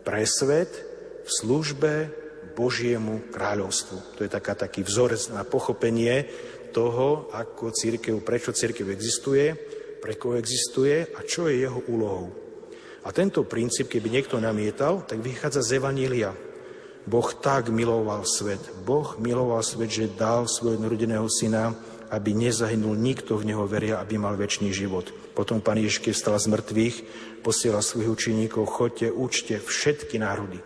pre svet, v službe Božiemu kráľovstvu. To je taká, taký vzorec na pochopenie toho, ako církev, prečo církev existuje, pre koho existuje a čo je jeho úlohou. A tento princíp, keby niekto namietal, tak vychádza z Evanília. Boh tak miloval svet. Boh miloval svet, že dal svojho narodeného syna, aby nezahynul nikto v Neho veria, aby mal väčší život. Potom Pán Ježiš, keď vstal z mŕtvych, posiela svojich učeníkov, chodte, učte všetky národy.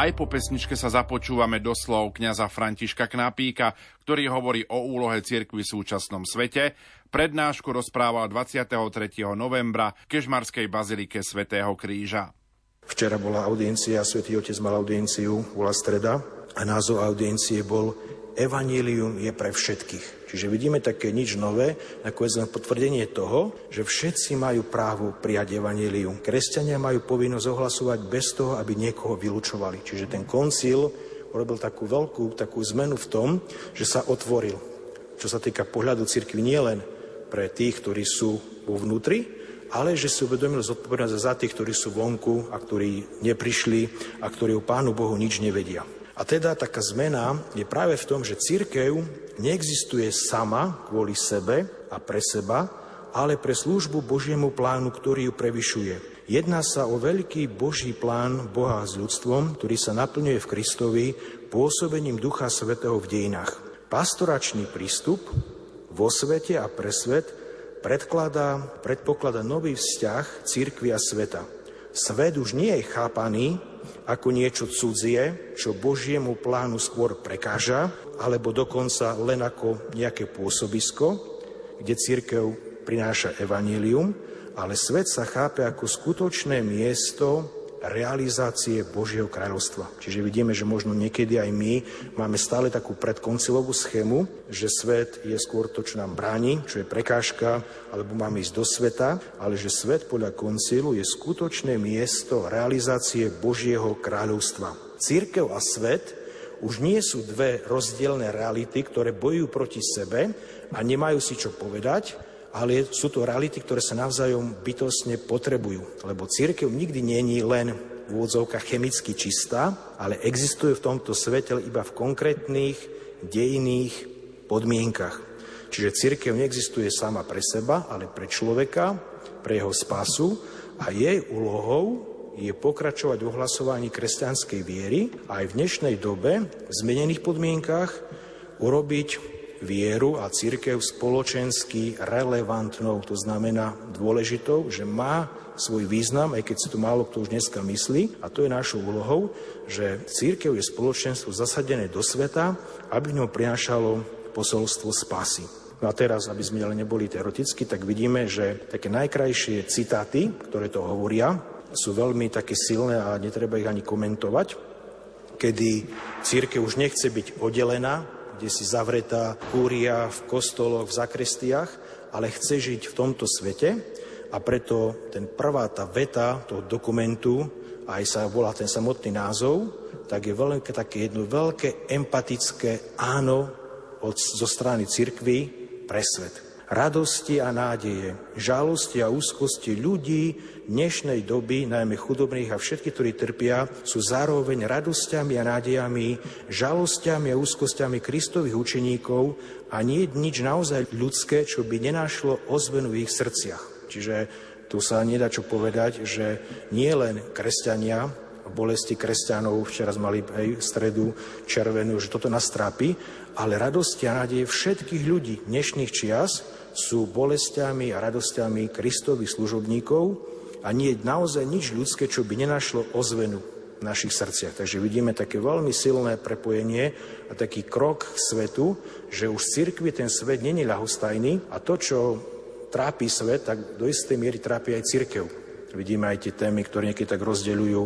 Aj po pesničke sa započúvame do slov kňaza Františka Knapíka, ktorý hovorí o úlohe cirkvi v súčasnom svete. Prednášku rozprával 23. novembra v Kežmarskej bazilike svätého Kríža. Včera bola audiencia, svätý Otec mal audienciu, bola streda a názov audiencie bol Evangelium je pre všetkých. Čiže vidíme také nič nové, ako je potvrdenie toho, že všetci majú právo prijať evanílium. Kresťania majú povinnosť ohlasovať bez toho, aby niekoho vylúčovali. Čiže ten koncil urobil takú veľkú takú zmenu v tom, že sa otvoril. Čo sa týka pohľadu cirkvi nielen pre tých, ktorí sú vo vnútri, ale že si uvedomil zodpovednosť za tých, ktorí sú vonku a ktorí neprišli a ktorí o Pánu Bohu nič nevedia. A teda taká zmena je práve v tom, že církev neexistuje sama kvôli sebe a pre seba, ale pre službu Božiemu plánu, ktorý ju prevyšuje. Jedná sa o veľký Boží plán Boha s ľudstvom, ktorý sa naplňuje v Kristovi pôsobením Ducha Svetého v dejinách. Pastoračný prístup vo svete a pre svet predkladá, predpokladá nový vzťah církvy a sveta. Svet už nie je chápaný ako niečo cudzie, čo Božiemu plánu skôr prekáža, alebo dokonca len ako nejaké pôsobisko, kde církev prináša evanílium, ale svet sa chápe ako skutočné miesto realizácie Božieho kráľovstva. Čiže vidíme, že možno niekedy aj my máme stále takú predkoncilovú schému, že svet je skôr to, čo nám bráni, čo je prekážka, alebo máme ísť do sveta, ale že svet podľa koncilu je skutočné miesto realizácie Božieho kráľovstva. Církev a svet už nie sú dve rozdielne reality, ktoré bojujú proti sebe a nemajú si čo povedať, ale sú to reality, ktoré sa navzájom bytostne potrebujú. Lebo církev nikdy není len v úvodzovkách chemicky čistá, ale existuje v tomto svete iba v konkrétnych dejinných podmienkach. Čiže církev neexistuje sama pre seba, ale pre človeka, pre jeho spasu a jej úlohou je pokračovať v ohlasovaní kresťanskej viery a aj v dnešnej dobe v zmenených podmienkach urobiť vieru a církev spoločensky relevantnou, to znamená dôležitou, že má svoj význam, aj keď si to málo kto už dneska myslí. A to je našou úlohou, že církev je spoločenstvo zasadené do sveta, aby v ňom prinášalo posolstvo spasy. No a teraz, aby sme ale neboli teoreticky, tak vidíme, že také najkrajšie citáty, ktoré to hovoria, sú veľmi také silné a netreba ich ani komentovať, kedy církev už nechce byť oddelená, kde si zavretá kúria v kostoloch, v zakrestiach, ale chce žiť v tomto svete a preto ten prvá tá veta toho dokumentu, aj sa volá ten samotný názov, tak je veľké, také jedno veľké empatické áno od, zo strany cirkvy pre svet. Radosti a nádeje, žalosti a úzkosti ľudí dnešnej doby, najmä chudobných a všetkých, ktorí trpia, sú zároveň radosťami a nádejami, žalostiami a úzkostiami Kristových učeníkov a nie nič naozaj ľudské, čo by nenášlo ozvenu v ich srdciach. Čiže tu sa nedá čo povedať, že nie len kresťania, bolesti kresťanov, včera sme mali aj stredu červenú, že toto nás trápi, ale radosti a nádeje všetkých ľudí dnešných čias sú bolestiami a radosťami Kristových služobníkov a nie je naozaj nič ľudské, čo by nenašlo ozvenu v našich srdciach. Takže vidíme také veľmi silné prepojenie a taký krok k svetu, že už v cirkvi ten svet není ľahostajný a to, čo trápi svet, tak do istej miery trápi aj cirkev. Vidíme aj tie témy, ktoré niekedy tak rozdeľujú.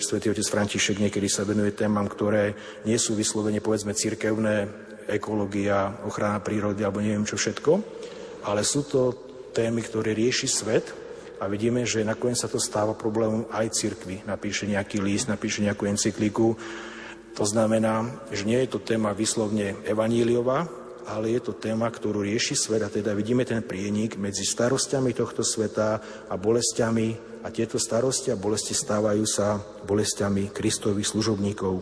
Svetý otec František niekedy sa venuje témam, ktoré nie sú vyslovene, povedzme, cirkevné, ekológia, ochrana prírody alebo neviem čo všetko, ale sú to témy, ktoré rieši svet a vidíme, že nakoniec sa to stáva problémom aj cirkvi. Napíše nejaký list, napíše nejakú encykliku. To znamená, že nie je to téma vyslovne evaníliová, ale je to téma, ktorú rieši svet a teda vidíme ten prienik medzi starostiami tohto sveta a bolestiami a tieto starosti a bolesti stávajú sa bolestiami Kristových služobníkov.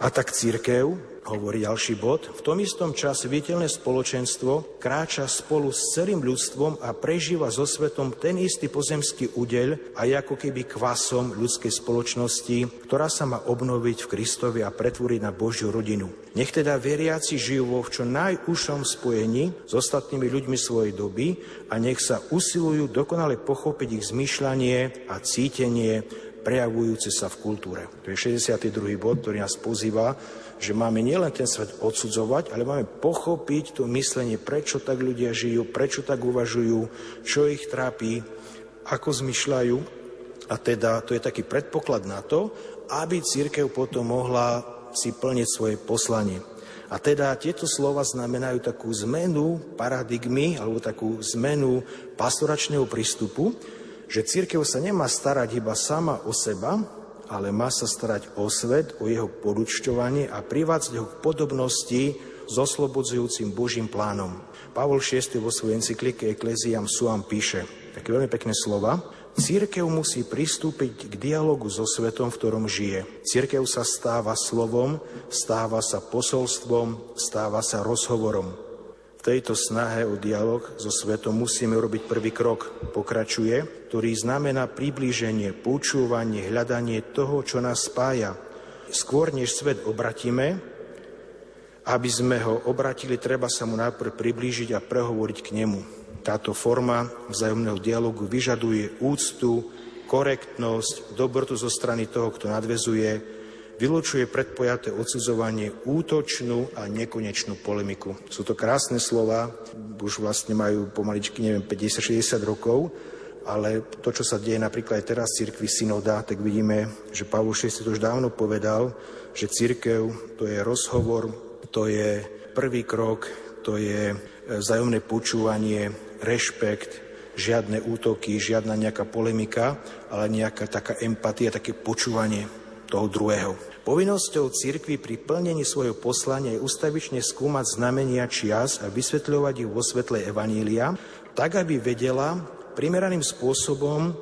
A tak církev, hovorí ďalší bod, v tom istom čase viditeľné spoločenstvo kráča spolu s celým ľudstvom a prežíva so svetom ten istý pozemský údeľ a ako keby kvasom ľudskej spoločnosti, ktorá sa má obnoviť v Kristovi a pretvoriť na Božiu rodinu. Nech teda veriaci žijú vo v čo najúžšom spojení s ostatnými ľuďmi svojej doby a nech sa usilujú dokonale pochopiť ich zmýšľanie a cítenie prejavujúce sa v kultúre. To je 62. bod, ktorý nás pozýva, že máme nielen ten svet odsudzovať, ale máme pochopiť to myslenie, prečo tak ľudia žijú, prečo tak uvažujú, čo ich trápi, ako zmyšľajú. A teda to je taký predpoklad na to, aby církev potom mohla si plniť svoje poslanie. A teda tieto slova znamenajú takú zmenu paradigmy alebo takú zmenu pastoračného prístupu, že církev sa nemá starať iba sama o seba, ale má sa starať o svet, o jeho podúčťovanie a privádzať ho k podobnosti s oslobodzujúcim Božím plánom. Pavol VI vo svojej encyklike Ecclesiam Suam píše také veľmi pekné slova. Církev musí pristúpiť k dialogu so svetom, v ktorom žije. Církev sa stáva slovom, stáva sa posolstvom, stáva sa rozhovorom tejto snahe o dialog so svetom musíme urobiť prvý krok. Pokračuje, ktorý znamená priblíženie, počúvanie, hľadanie toho, čo nás spája. Skôr než svet obratíme, aby sme ho obratili, treba sa mu najprv priblížiť a prehovoriť k nemu. Táto forma vzájomného dialogu vyžaduje úctu, korektnosť, dobrotu zo strany toho, kto nadvezuje, vylučuje predpojaté odsudzovanie útočnú a nekonečnú polemiku. Sú to krásne slova, už vlastne majú pomaličky, neviem, 50-60 rokov, ale to, čo sa deje napríklad aj teraz v cirkvi synoda, tak vidíme, že Pavol VI to už dávno povedal, že církev to je rozhovor, to je prvý krok, to je vzájomné počúvanie, rešpekt, žiadne útoky, žiadna nejaká polemika, ale nejaká taká empatia, také počúvanie toho druhého. Povinnosťou cirkvi pri plnení svojho poslania je ustavične skúmať znamenia čias a vysvetľovať ich vo svetle Evanília, tak aby vedela primeraným spôsobom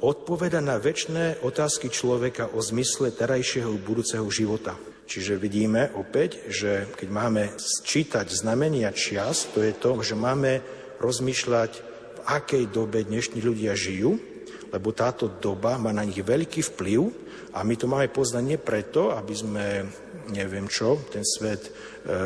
odpoveda na väčšie otázky človeka o zmysle terajšieho budúceho života. Čiže vidíme opäť, že keď máme čítať znamenia čias, to je to, že máme rozmýšľať, v akej dobe dnešní ľudia žijú, lebo táto doba má na nich veľký vplyv a my to máme poznať nie preto, aby sme, neviem čo, ten svet e,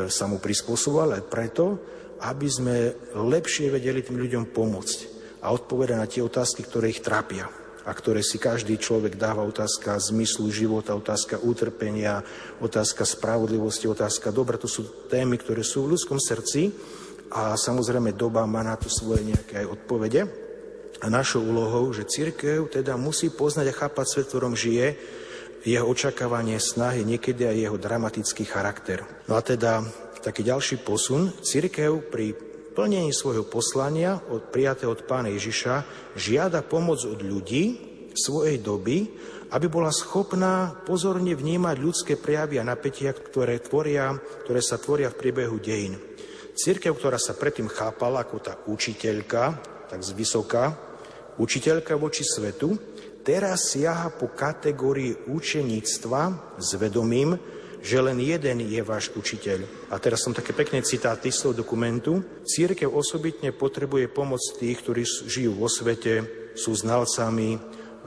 sa mu prispôsoboval, ale preto, aby sme lepšie vedeli tým ľuďom pomôcť a odpovedať na tie otázky, ktoré ich trápia a ktoré si každý človek dáva otázka zmyslu života, otázka utrpenia, otázka spravodlivosti, otázka dobra. To sú témy, ktoré sú v ľudskom srdci a samozrejme doba má na to svoje nejaké aj odpovede. A našou úlohou, že církev teda musí poznať a chápať svet, v ktorom žije, jeho očakávanie, snahy, niekedy aj jeho dramatický charakter. No a teda taký ďalší posun. Církev pri plnení svojho poslania od prijatého od pána Ježiša žiada pomoc od ľudí svojej doby, aby bola schopná pozorne vnímať ľudské prejavy a napätia, ktoré, tvoria, ktoré sa tvoria v priebehu dejín. Církev, ktorá sa predtým chápala ako tá učiteľka, tak zvysoká, učiteľka voči svetu, teraz siaha po kategórii učeníctva s vedomím, že len jeden je váš učiteľ. A teraz som také pekné citáty z toho dokumentu. Církev osobitne potrebuje pomoc tých, ktorí žijú vo svete, sú znalcami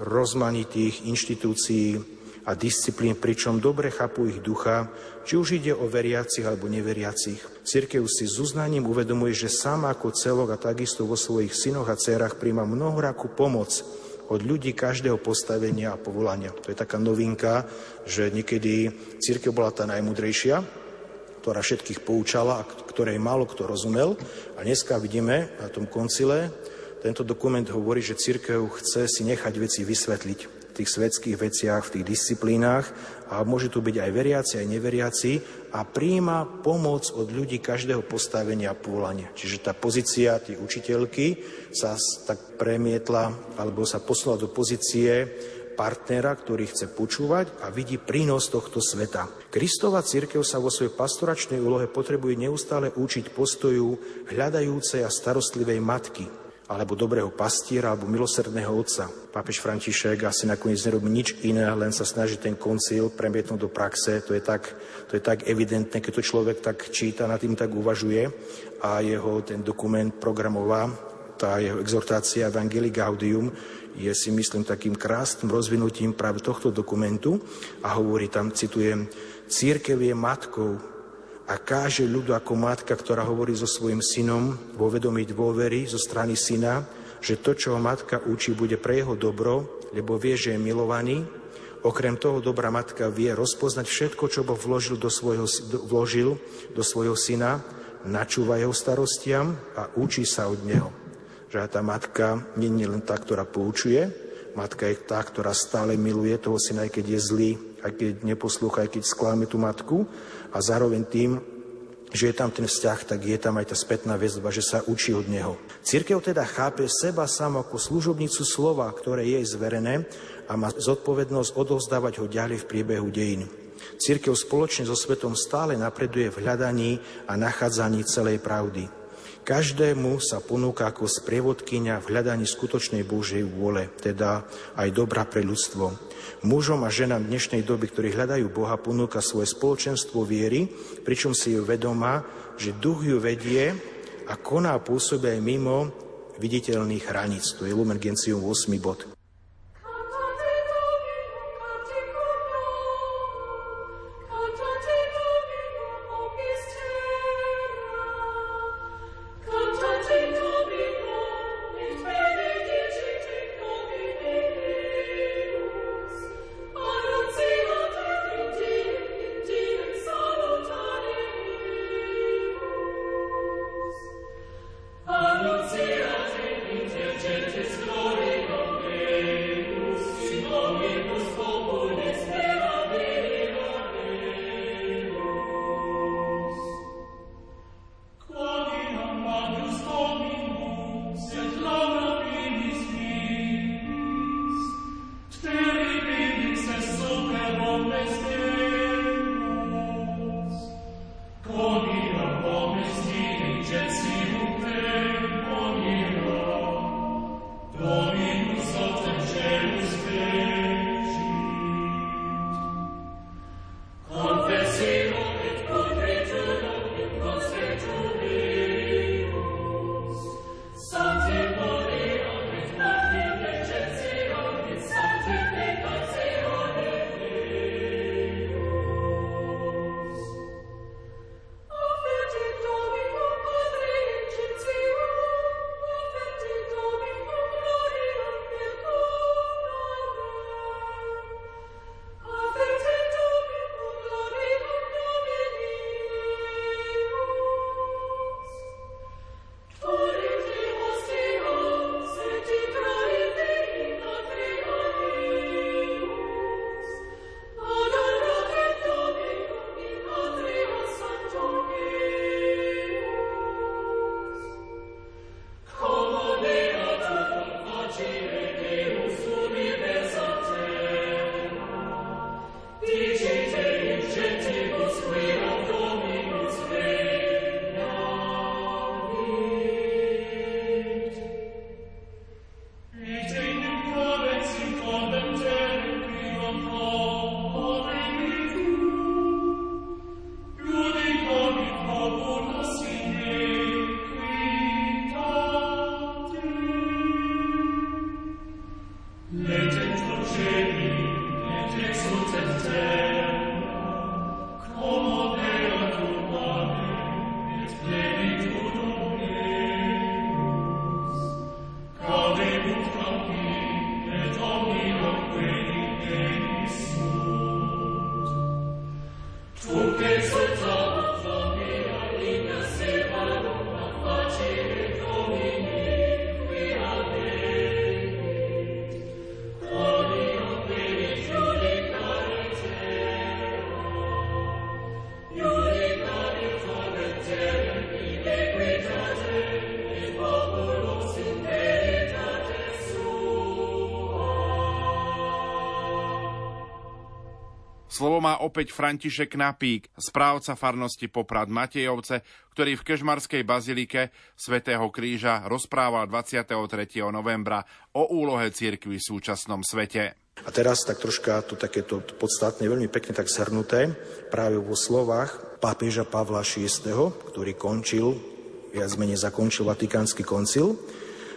rozmanitých inštitúcií a disciplín, pričom dobre chápu ich ducha, či už ide o veriacich alebo neveriacich. Církev si s uznaním uvedomuje, že sama ako celok a takisto vo svojich synoch a dcerách príjma mnohorakú pomoc od ľudí každého postavenia a povolania. To je taká novinka, že niekedy církev bola tá najmudrejšia, ktorá všetkých poučala a ktorej málo kto rozumel. A dneska vidíme na tom koncile, tento dokument hovorí, že církev chce si nechať veci vysvetliť tých svetských veciach, v tých disciplínach a môže tu byť aj veriaci, aj neveriaci a príjma pomoc od ľudí každého postavenia a povolania. Čiže tá pozícia tej učiteľky sa tak premietla alebo sa poslala do pozície partnera, ktorý chce počúvať a vidí prínos tohto sveta. Kristova církev sa vo svojej pastoračnej úlohe potrebuje neustále učiť postoju hľadajúcej a starostlivej matky, alebo dobrého pastiera, alebo milosrdného otca. Pápež František asi nakoniec nerobí nič iné, len sa snaží ten koncil premietnúť do praxe. To je tak, to je tak evidentné, keď to človek tak číta, nad tým tak uvažuje a jeho ten dokument programová, tá jeho exhortácia Evangelii Gaudium je si myslím takým krásnym rozvinutím práve tohto dokumentu a hovorí tam, citujem, Církev je matkou a káže ľudu ako matka, ktorá hovorí so svojim synom vo vedomí dôvery zo strany syna, že to, čo ho matka učí, bude pre jeho dobro, lebo vie, že je milovaný. Okrem toho dobrá matka vie rozpoznať všetko, čo Boh vložil do svojho, vložil do svojho syna, načúva jeho starostiam a učí sa od neho. Že tá matka nie je len tá, ktorá poučuje, matka je tá, ktorá stále miluje toho syna, aj keď je zlý, aj keď neposlúcha, aj keď skláme tú matku a zároveň tým, že je tam ten vzťah, tak je tam aj tá spätná väzba, že sa učí od neho. Církev teda chápe seba samo ako služobnicu slova, ktoré je zverené a má zodpovednosť odovzdávať ho ďalej v priebehu dejín. Církev spoločne so svetom stále napreduje v hľadaní a nachádzaní celej pravdy. Každému sa ponúka ako sprievodkynia v hľadaní skutočnej Božej vôle, teda aj dobra pre ľudstvo. Mužom a ženám dnešnej doby, ktorí hľadajú Boha, ponúka svoje spoločenstvo viery, pričom si ju vedomá, že duch ju vedie a koná pôsobia aj mimo viditeľných hraníc. To je Lumen Gentium 8. bod. Slovo má opäť František Napík, správca farnosti Poprad Matejovce, ktorý v Kežmarskej bazilike svätého Kríža rozprával 23. novembra o úlohe cirkvi v súčasnom svete. A teraz tak troška to takéto podstatné, veľmi pekne tak zhrnuté, práve vo slovách pápeža Pavla VI, ktorý končil, viac menej zakončil Vatikánsky koncil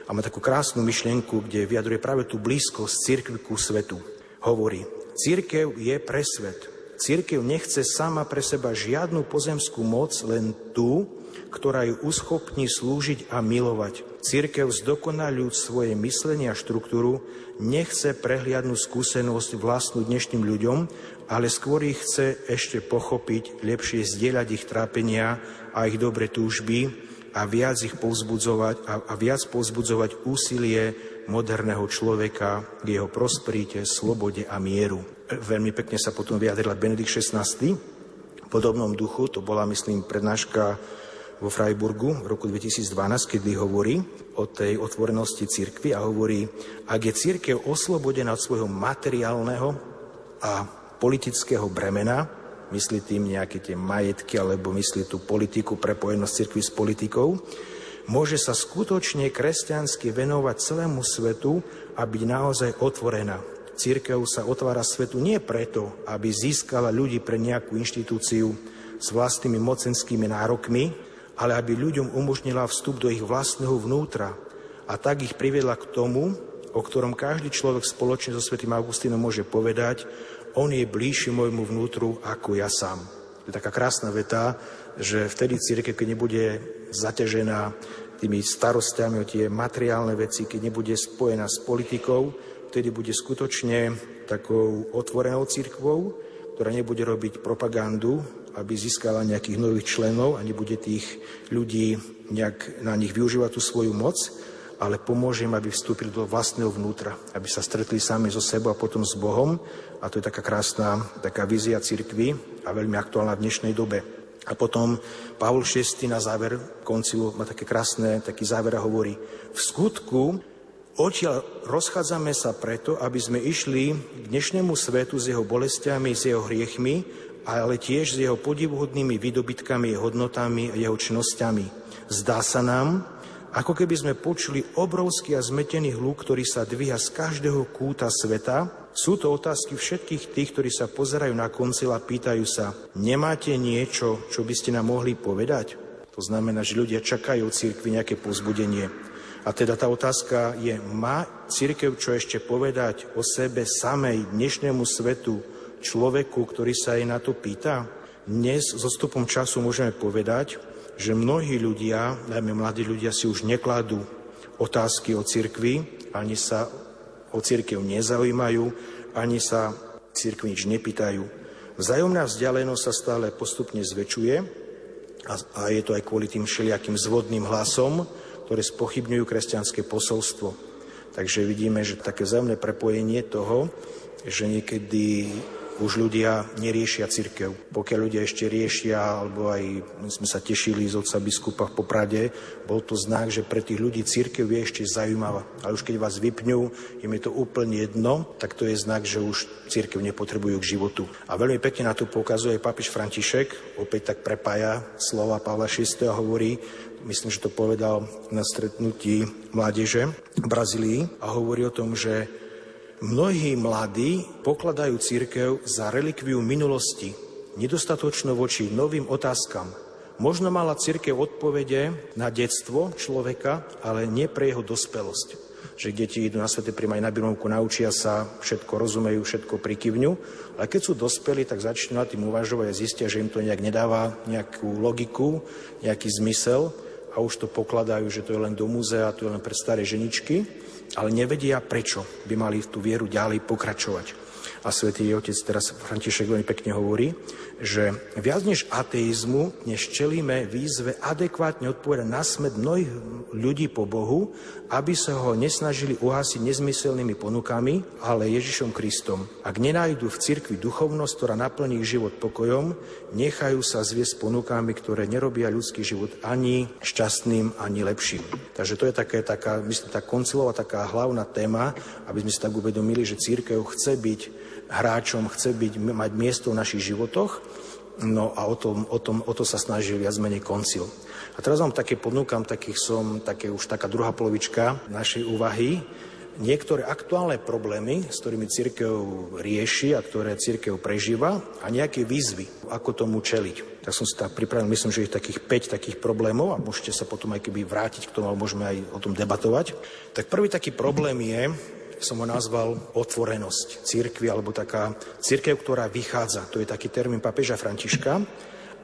a má takú krásnu myšlienku, kde vyjadruje práve tú blízkosť cirkvi ku svetu. Hovorí, Církev je pre svet. Církev nechce sama pre seba žiadnu pozemskú moc, len tú, ktorá ju uschopní slúžiť a milovať. Církev zdokonaľujúc svoje myslenie a štruktúru nechce prehliadnúť skúsenosť vlastnú dnešným ľuďom, ale skôr ich chce ešte pochopiť, lepšie zdieľať ich trápenia a ich dobre túžby a viac ich povzbudzovať a, a viac povzbudzovať úsilie moderného človeka k jeho prosperite, slobode a mieru. Veľmi pekne sa potom vyjadrila Benedikt XVI. V podobnom duchu, to bola, myslím, prednáška vo Freiburgu v roku 2012, kedy hovorí o tej otvorenosti cirkvi a hovorí, ak je církev oslobodená od svojho materiálneho a politického bremena, myslí tým nejaké tie majetky alebo myslí tú politiku, prepojenosť cirkvi s politikou, môže sa skutočne kresťansky venovať celému svetu a byť naozaj otvorená. Církev sa otvára svetu nie preto, aby získala ľudí pre nejakú inštitúciu s vlastnými mocenskými nárokmi, ale aby ľuďom umožnila vstup do ich vlastného vnútra a tak ich priviedla k tomu, o ktorom každý človek spoločne so svätým Augustínom môže povedať, on je bližší môjmu vnútru ako ja sám. To je taká krásna veta, že vtedy církev, keď nebude zaťažená tými starostiami o tie materiálne veci, keď nebude spojená s politikou, vtedy bude skutočne takou otvorenou církvou, ktorá nebude robiť propagandu, aby získala nejakých nových členov a nebude tých ľudí nejak na nich využívať tú svoju moc, ale pomôže im, aby vstúpili do vlastného vnútra, aby sa stretli sami so sebou a potom s Bohom. A to je taká krásna taká vízia cirkvy a veľmi aktuálna v dnešnej dobe. A potom Pavol VI na záver koncilu má také krásne, taký záver a hovorí, v skutku odtiaľ rozchádzame sa preto, aby sme išli k dnešnému svetu s jeho bolestiami, s jeho hriechmi, ale tiež s jeho podivuhodnými výdobytkami, hodnotami a jeho čnosťami. Zdá sa nám, ako keby sme počuli obrovský a zmetený hluk, ktorý sa dvíha z každého kúta sveta. Sú to otázky všetkých tých, ktorí sa pozerajú na koncil a pýtajú sa, nemáte niečo, čo by ste nám mohli povedať? To znamená, že ľudia čakajú od církvy nejaké pozbudenie. A teda tá otázka je, má církev čo ešte povedať o sebe samej dnešnému svetu, človeku, ktorý sa jej na to pýta? Dnes so stupom času môžeme povedať, že mnohí ľudia, najmä mladí ľudia, si už nekladú otázky o cirkvi, ani sa o cirkev nezaujímajú, ani sa cirkvi nič nepýtajú. Vzájomná vzdialenosť sa stále postupne zväčšuje a, a je to aj kvôli tým všelijakým zvodným hlasom, ktoré spochybňujú kresťanské posolstvo. Takže vidíme, že také vzájomné prepojenie toho, že niekedy už ľudia neriešia cirkev. Pokiaľ ľudia ešte riešia, alebo aj my sme sa tešili z otca biskupa v Poprade, bol to znak, že pre tých ľudí cirkev je ešte zaujímavá. Ale už keď vás vypňú, im je to úplne jedno, tak to je znak, že už cirkev nepotrebujú k životu. A veľmi pekne na to pokazuje papiš František, opäť tak prepája slova Pavla VI. a hovorí, myslím, že to povedal na stretnutí mládeže v Brazílii a hovorí o tom, že Mnohí mladí pokladajú církev za relikviu minulosti, nedostatočno voči novým otázkam. Možno mala církev odpovede na detstvo človeka, ale nie pre jeho dospelosť. Že deti idú na sveté príjmaj na birmovku, naučia sa, všetko rozumejú, všetko prikyvňu, ale keď sú dospelí, tak začnú na tým uvažovať a zistia, že im to nejak nedáva nejakú logiku, nejaký zmysel a už to pokladajú, že to je len do múzea, to je len pre staré ženičky ale nevedia, prečo by mali tú vieru ďalej pokračovať. A svätý Otec teraz František veľmi pekne hovorí, že viac než ateizmu, než čelíme výzve adekvátne odpovedať na smet mnohých ľudí po Bohu, aby sa ho nesnažili uhasiť nezmyselnými ponukami, ale Ježišom Kristom. Ak nenájdu v cirkvi duchovnosť, ktorá naplní ich život pokojom, nechajú sa zviesť ponukami, ktoré nerobia ľudský život ani šťastným, ani lepším. Takže to je také, taká, myslím, tá koncilová, taká hlavná téma, aby sme si tak uvedomili, že církev chce byť hráčom, chce byť, mať miesto v našich životoch, no a o, tom, o, tom, o to sa snažil viac menej koncil. A teraz vám také ponúkam, takých som, také už taká druhá polovička našej úvahy, niektoré aktuálne problémy, s ktorými církev rieši a ktoré církev prežíva a nejaké výzvy, ako tomu čeliť. Tak som si tak pripravil, myslím, že je takých 5 takých problémov a môžete sa potom aj keby vrátiť k tomu, a môžeme aj o tom debatovať. Tak prvý taký problém je, som ho nazval otvorenosť církvy, alebo taká církev, ktorá vychádza. To je taký termín papeža Františka.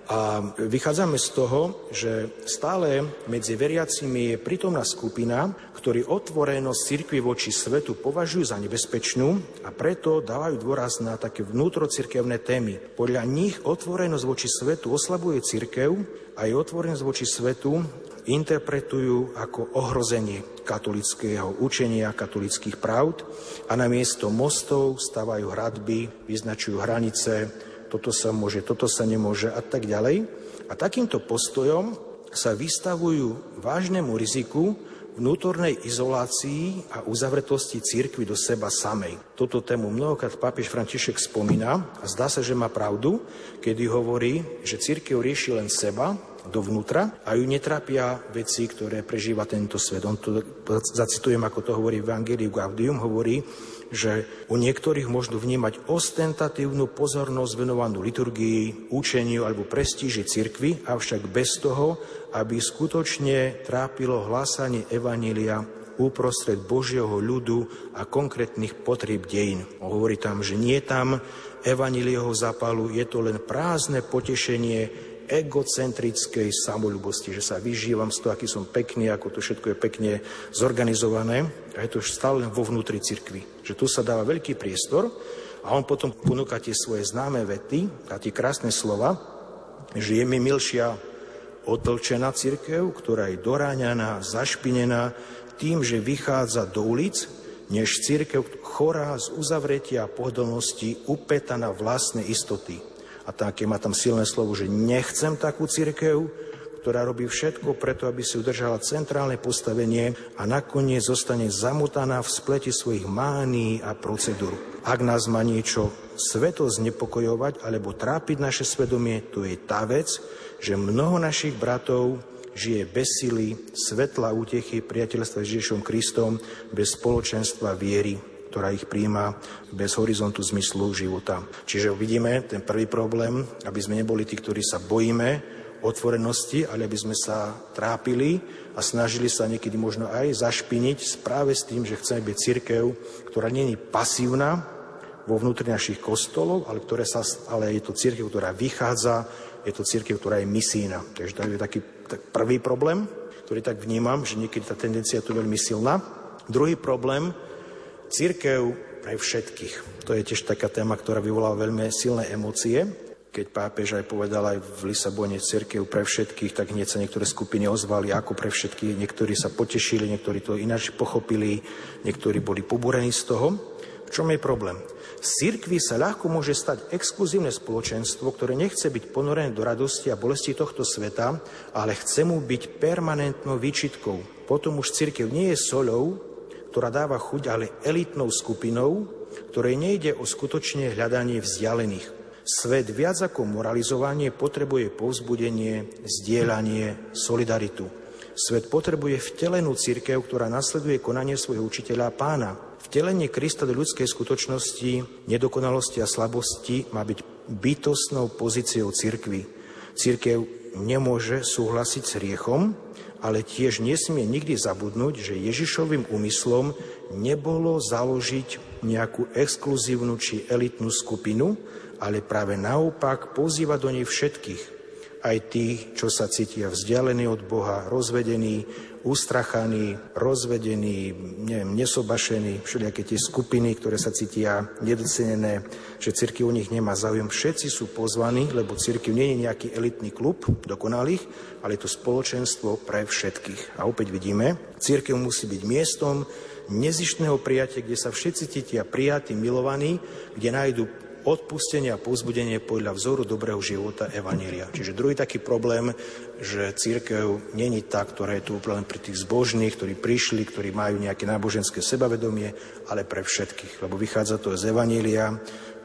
A vychádzame z toho, že stále medzi veriacimi je prítomná skupina, ktorí otvorenosť cirkvi voči svetu považujú za nebezpečnú a preto dávajú dôraz na také vnútrocirkevné témy. Podľa nich otvorenosť voči svetu oslabuje cirkev a jej otvorenosť voči svetu interpretujú ako ohrozenie katolického učenia, katolických pravd a na miesto mostov stavajú hradby, vyznačujú hranice, toto sa môže, toto sa nemôže a tak ďalej. A takýmto postojom sa vystavujú vážnemu riziku vnútornej izolácii a uzavretosti církvy do seba samej. Toto tému mnohokrát pápež František spomína a zdá sa, že má pravdu, kedy hovorí, že církev rieši len seba dovnútra a ju netrápia veci, ktoré prežíva tento svet. On to, zacitujem, ako to hovorí v Evangelii Gaudium, hovorí, že u niektorých možno vnímať ostentatívnu pozornosť venovanú liturgii, učeniu alebo prestíži cirkvy, avšak bez toho, aby skutočne trápilo hlásanie Evanília uprostred Božieho ľudu a konkrétnych potrieb dejín. Hovorí tam, že nie tam Evanílieho zápalu, je to len prázdne potešenie egocentrickej samolúbosti, že sa vyžívam z toho, aký som pekný, ako to všetko je pekne zorganizované a je to stále vo vnútri cirkvi. Že tu sa dáva veľký priestor a on potom ponúka tie svoje známe vety a tie krásne slova, že je mi milšia otlčená cirkev, ktorá je doráňaná, zašpinená tým, že vychádza do ulic, než církev chorá z uzavretia pohodlnosti upeta na vlastné istoty a také má tam silné slovo, že nechcem takú cirkev, ktorá robí všetko preto, aby si udržala centrálne postavenie a nakoniec zostane zamutaná v spleti svojich mánií a procedúr. Ak nás má niečo sveto znepokojovať alebo trápiť naše svedomie, to je tá vec, že mnoho našich bratov žije bez sily, svetla útechy, priateľstva s Ježišom Kristom, bez spoločenstva viery ktorá ich príjma bez horizontu zmyslu života. Čiže vidíme ten prvý problém, aby sme neboli tí, ktorí sa bojíme otvorenosti, ale aby sme sa trápili a snažili sa niekedy možno aj zašpiniť práve s tým, že chceme byť církev, ktorá je pasívna vo vnútri našich kostolov, ale, ktoré sa, ale je to církev, ktorá vychádza, je to církev, ktorá je misína. Takže to je taký tak prvý problém, ktorý tak vnímam, že niekedy tá tendencia je tu veľmi silná. Druhý problém, Církev pre všetkých. To je tiež taká téma, ktorá vyvolala veľmi silné emócie. Keď pápež aj povedal aj v Lisabone církev pre všetkých, tak hneď sa niektoré skupiny ozvali ako pre všetkých. Niektorí sa potešili, niektorí to ináč pochopili, niektorí boli pobúrení z toho. V čom je problém? Z cirkvi sa ľahko môže stať exkluzívne spoločenstvo, ktoré nechce byť ponorené do radosti a bolesti tohto sveta, ale chce mu byť permanentnou výčitkou. Potom už cirkev nie je solou, ktorá dáva chuť, ale elitnou skupinou, ktorej nejde o skutočne hľadanie vzdialených. Svet viac ako moralizovanie potrebuje povzbudenie, zdieľanie, solidaritu. Svet potrebuje vtelenú církev, ktorá nasleduje konanie svojho učiteľa pána. Vtelenie Krista do ľudskej skutočnosti, nedokonalosti a slabosti má byť bytostnou pozíciou církvy. Církev nemôže súhlasiť s riechom, ale tiež nesmie nikdy zabudnúť, že Ježišovým úmyslom nebolo založiť nejakú exkluzívnu či elitnú skupinu, ale práve naopak pozýva do nej všetkých, aj tých, čo sa cítia vzdialení od Boha, rozvedení, ustrachaní, rozvedení, neviem, nesobašení, všelijaké tie skupiny, ktoré sa cítia nedocenené, že cirkev u nich nemá záujem. Všetci sú pozvaní, lebo cirkev nie je nejaký elitný klub dokonalých, ale je to spoločenstvo pre všetkých. A opäť vidíme, cirkev musí byť miestom nezištného prijatia, kde sa všetci cítia prijatí, milovaní, kde nájdu odpustenie a povzbudenie podľa vzoru dobrého života Evanília. Čiže druhý taký problém, že církev není tá, ktorá je tu len pri tých zbožných, ktorí prišli, ktorí majú nejaké náboženské sebavedomie, ale pre všetkých. Lebo vychádza to z Evanília,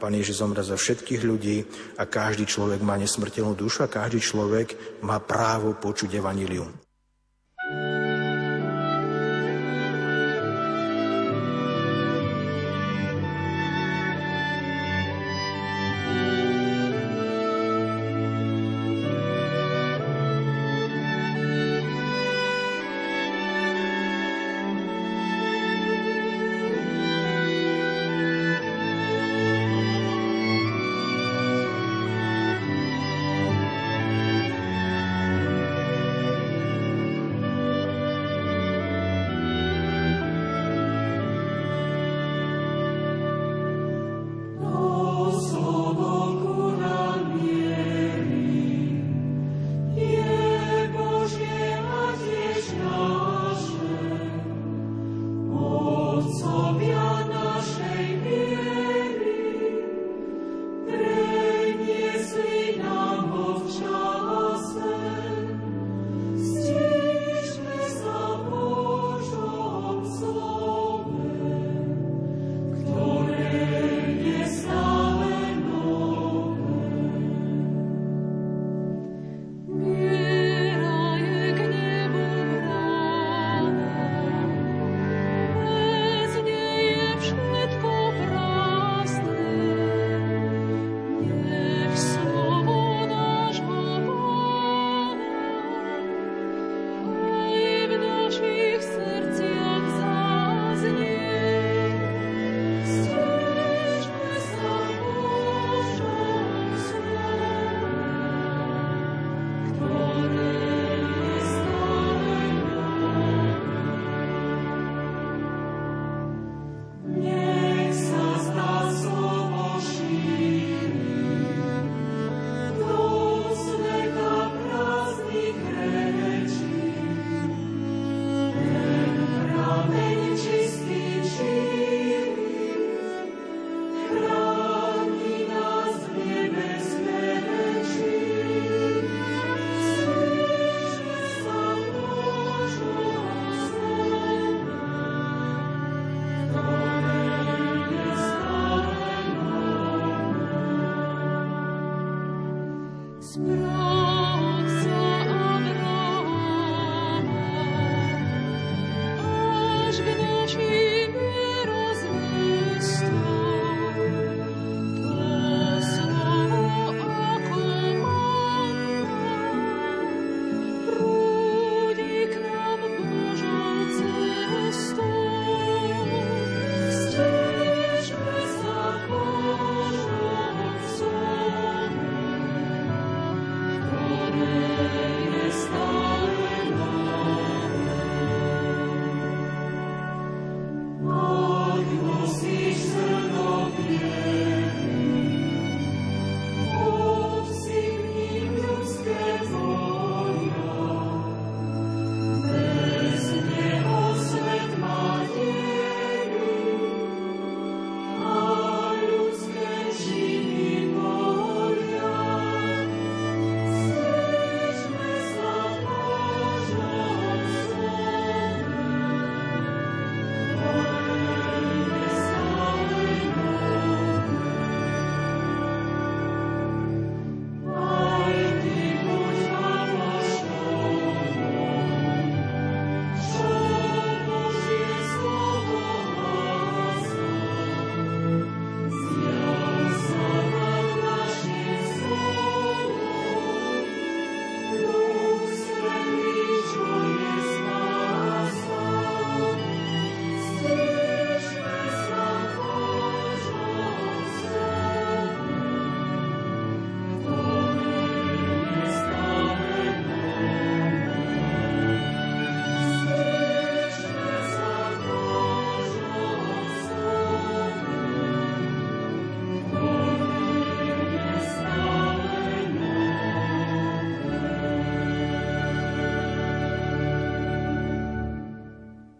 Pán Ježiš zomrel za všetkých ľudí a každý človek má nesmrteľnú dušu a každý človek má právo počuť Evanílium.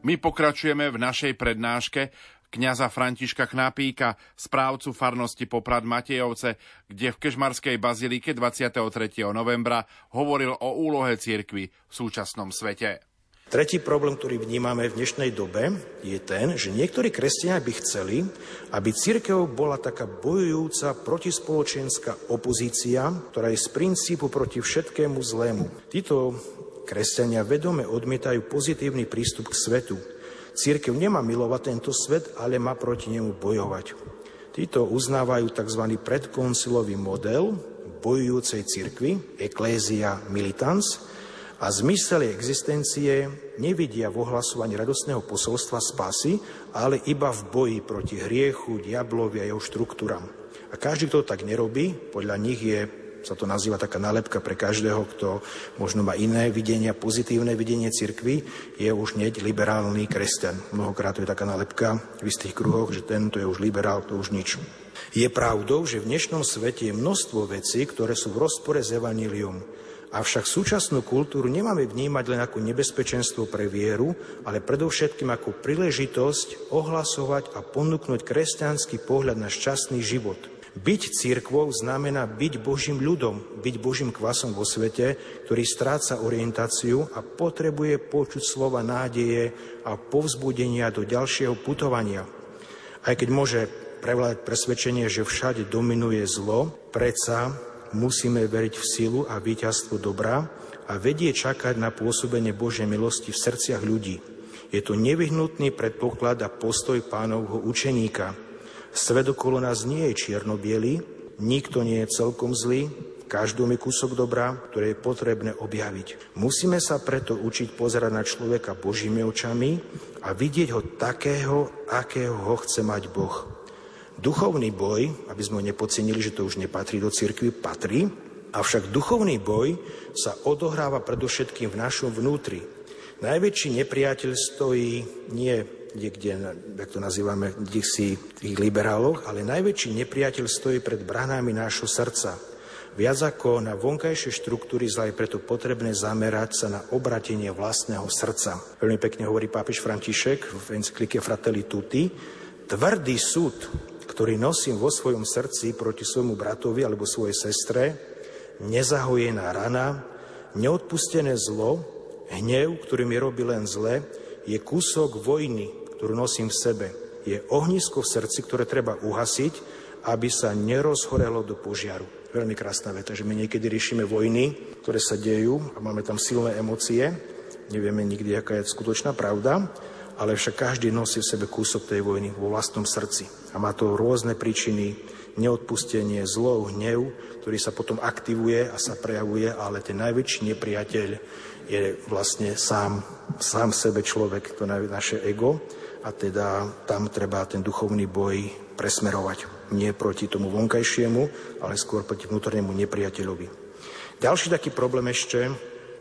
My pokračujeme v našej prednáške kňaza Františka Knapíka, správcu farnosti Poprad Matejovce, kde v Kežmarskej bazilike 23. novembra hovoril o úlohe cirkvy v súčasnom svete. Tretí problém, ktorý vnímame v dnešnej dobe, je ten, že niektorí kresťania by chceli, aby církev bola taká bojujúca protispoločenská opozícia, ktorá je z princípu proti všetkému zlému. Títo Kresťania vedome odmietajú pozitívny prístup k svetu. Církev nemá milovať tento svet, ale má proti nemu bojovať. Títo uznávajú tzv. predkoncilový model bojujúcej cirkvi, Ecclesia Militans, a zmysel existencie nevidia v ohlasovaní radostného posolstva spasy, ale iba v boji proti hriechu, diablovi a jeho štruktúram. A každý, kto to tak nerobí, podľa nich je sa to nazýva taká nálepka pre každého, kto možno má iné videnia, pozitívne videnie cirkvy, je už hneď liberálny kresťan. Mnohokrát to je taká nálepka v istých kruhoch, že tento je už liberál, to už nič. Je pravdou, že v dnešnom svete je množstvo vecí, ktoré sú v rozpore s evanílium. Avšak súčasnú kultúru nemáme vnímať len ako nebezpečenstvo pre vieru, ale predovšetkým ako príležitosť ohlasovať a ponúknuť kresťanský pohľad na šťastný život – byť církvou znamená byť Božím ľudom, byť Božím kvasom vo svete, ktorý stráca orientáciu a potrebuje počuť slova nádeje a povzbudenia do ďalšieho putovania. Aj keď môže prevládať presvedčenie, že všade dominuje zlo, predsa musíme veriť v silu a víťazstvo dobra a vedie čakať na pôsobenie Božej milosti v srdciach ľudí. Je to nevyhnutný predpoklad a postoj pánovho učeníka – Svet okolo nás nie je čierno nikto nie je celkom zlý, každú mi kúsok dobra, ktoré je potrebné objaviť. Musíme sa preto učiť pozerať na človeka Božími očami a vidieť ho takého, akého ho chce mať Boh. Duchovný boj, aby sme ho nepocenili, že to už nepatrí do cirkvi, patrí, avšak duchovný boj sa odohráva predovšetkým v našom vnútri. Najväčší nepriateľ stojí nie niekde, jak to nazývame, si tých liberáloch, ale najväčší nepriateľ stojí pred bránami nášho srdca. Viac ako na vonkajšie štruktúry zla je preto potrebné zamerať sa na obratenie vlastného srdca. Veľmi pekne hovorí pápež František v encyklike Fratelli Tutti. Tvrdý súd, ktorý nosím vo svojom srdci proti svojmu bratovi alebo svojej sestre, nezahojená rana, neodpustené zlo, hnev, ktorý mi robí len zle, je kúsok vojny, ktorú nosím v sebe. Je ohnisko v srdci, ktoré treba uhasiť, aby sa nerozhorelo do požiaru. Veľmi krásna veta, že my niekedy riešime vojny, ktoré sa dejú a máme tam silné emócie. Nevieme nikdy, aká je skutočná pravda, ale však každý nosí v sebe kúsok tej vojny vo vlastnom srdci. A má to rôzne príčiny, neodpustenie, zlo, hnev, ktorý sa potom aktivuje a sa prejavuje, ale ten najväčší nepriateľ je vlastne sám, sám sebe človek, to naše ego a teda tam treba ten duchovný boj presmerovať. Nie proti tomu vonkajšiemu, ale skôr proti vnútornému nepriateľovi. Ďalší taký problém ešte,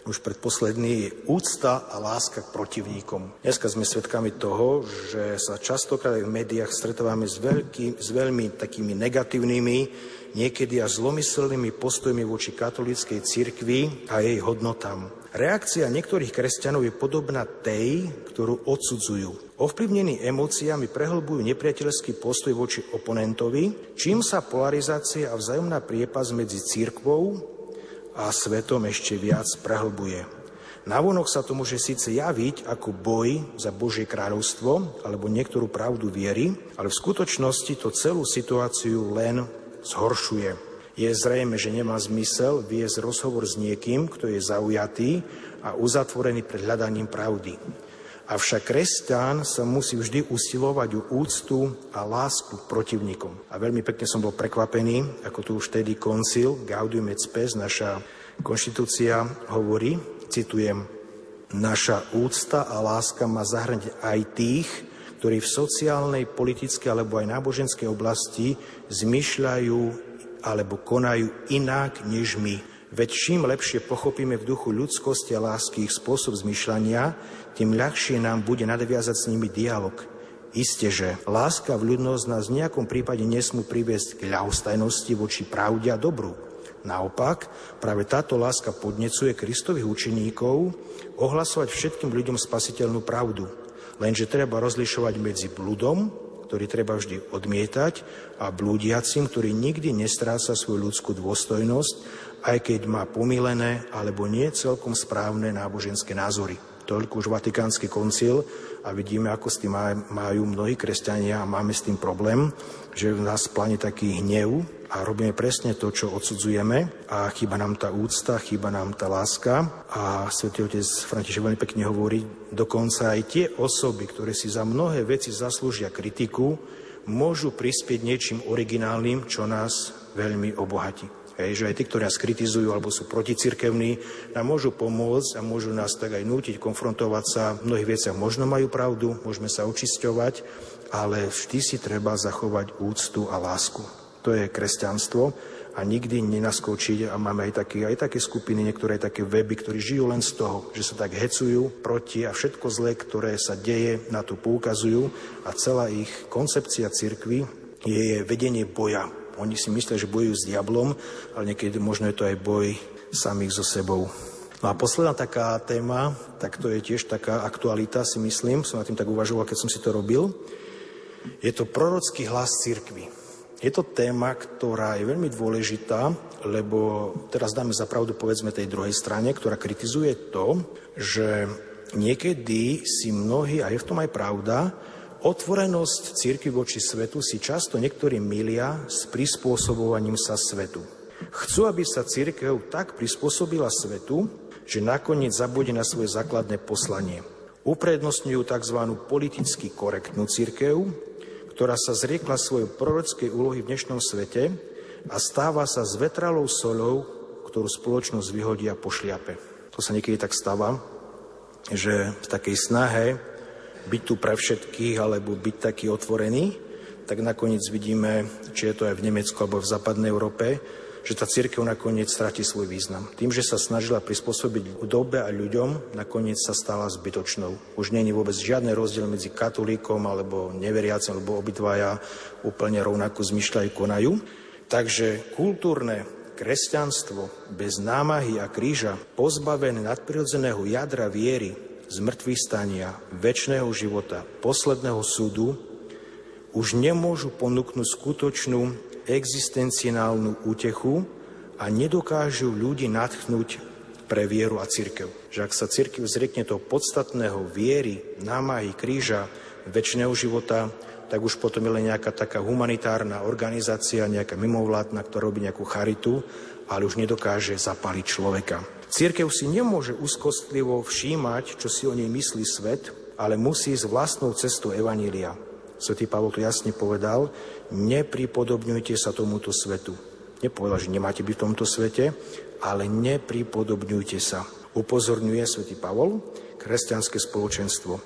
už predposledný, je úcta a láska k protivníkom. Dneska sme svedkami toho, že sa častokrát v médiách stretávame s, veľký, s veľmi takými negatívnymi, niekedy až zlomyselnými postojmi voči katolíckej cirkvi a jej hodnotám. Reakcia niektorých kresťanov je podobná tej, ktorú odsudzujú. Ovplyvnení emóciami prehlbujú nepriateľský postoj voči oponentovi, čím sa polarizácia a vzájomná priepas medzi církvou a svetom ešte viac prehlbuje. Navonok sa to môže síce javiť ako boj za Božie kráľovstvo alebo niektorú pravdu viery, ale v skutočnosti to celú situáciu len zhoršuje. Je zrejme, že nemá zmysel viesť rozhovor s niekým, kto je zaujatý a uzatvorený pred hľadaním pravdy. Avšak kresťan sa musí vždy usilovať o úctu a lásku k protivníkom. A veľmi pekne som bol prekvapený, ako tu už vtedy koncil Gaudium et Spes, naša konštitúcia hovorí, citujem, naša úcta a láska má zahrňať aj tých, ktorí v sociálnej, politickej alebo aj náboženskej oblasti zmyšľajú alebo konajú inak než my. Veď čím lepšie pochopíme v duchu ľudskosti a lásky ich spôsob zmyšľania, tým ľahšie nám bude nadviazať s nimi dialog. Isté, že láska v ľudnosť nás v nejakom prípade nesmú priviesť k ľahostajnosti voči pravde a dobru. Naopak, práve táto láska podnecuje Kristových učeníkov ohlasovať všetkým ľuďom spasiteľnú pravdu. Lenže treba rozlišovať medzi bludom, ktorý treba vždy odmietať, a blúdiacim, ktorý nikdy nestráca svoju ľudskú dôstojnosť, aj keď má pomilené alebo nie celkom správne náboženské názory. Toľko už Vatikánsky koncil a vidíme, ako s tým majú mnohí kresťania a máme s tým problém, že v nás plane taký hnev a robíme presne to, čo odsudzujeme a chýba nám tá úcta, chýba nám tá láska a svätý otec František veľmi pekne hovorí, dokonca aj tie osoby, ktoré si za mnohé veci zaslúžia kritiku, môžu prispieť niečím originálnym, čo nás veľmi obohatí. Hej, že aj tí, ktorí nás kritizujú alebo sú proticirkevní, nám môžu pomôcť a môžu nás tak aj nútiť konfrontovať sa. V mnohých veciach možno majú pravdu, môžeme sa očisťovať, ale vždy si treba zachovať úctu a lásku. To je kresťanstvo a nikdy nenaskočiť a máme aj také, aj také skupiny, niektoré aj také weby, ktorí žijú len z toho, že sa tak hecujú proti a všetko zlé, ktoré sa deje, na to poukazujú a celá ich koncepcia cirkvy je vedenie boja oni si myslia, že bojujú s diablom, ale niekedy možno je to aj boj samých so sebou. No a posledná taká téma, tak to je tiež taká aktualita, si myslím, som na tým tak uvažoval, keď som si to robil. Je to prorocký hlas cirkvy. Je to téma, ktorá je veľmi dôležitá, lebo teraz dáme za pravdu povedzme tej druhej strane, ktorá kritizuje to, že niekedy si mnohí, a je v tom aj pravda, Otvorenosť círky voči svetu si často niektorí milia s prispôsobovaním sa svetu. Chcú, aby sa církev tak prispôsobila svetu, že nakoniec zabude na svoje základné poslanie. Uprednostňujú tzv. politicky korektnú církev, ktorá sa zriekla svojej prorockej úlohy v dnešnom svete a stáva sa s vetralou solou, ktorú spoločnosť vyhodí a pošliape. To sa niekedy tak stáva, že v takej snahe byť tu pre všetkých alebo byť taký otvorený, tak nakoniec vidíme, či je to aj v Nemecku alebo v západnej Európe, že tá církev nakoniec stratí svoj význam. Tým, že sa snažila prispôsobiť dobe a ľuďom, nakoniec sa stala zbytočnou. Už nie je vôbec žiadny rozdiel medzi katolíkom alebo neveriacim, lebo obidvaja úplne rovnako zmyšľajú, konajú. Takže kultúrne kresťanstvo bez námahy a kríža, pozbavené nadprirodzeného jadra viery, zmrtvých stania, väčšného života, posledného súdu, už nemôžu ponúknuť skutočnú existenciálnu útechu a nedokážu ľudí natchnúť pre vieru a církev. Že ak sa církev zriekne toho podstatného viery, námahy, kríža, väčšného života, tak už potom je len nejaká taká humanitárna organizácia, nejaká mimovládna, ktorá robí nejakú charitu, ale už nedokáže zapaliť človeka. Církev si nemôže úzkostlivo všímať, čo si o nej myslí svet, ale musí ísť vlastnou cestou Evanília. Svetý Pavol jasne povedal, nepripodobňujte sa tomuto svetu. Nepovedal, že nemáte byť v tomto svete, ale nepripodobňujte sa. Upozorňuje svätý Pavol kresťanské spoločenstvo.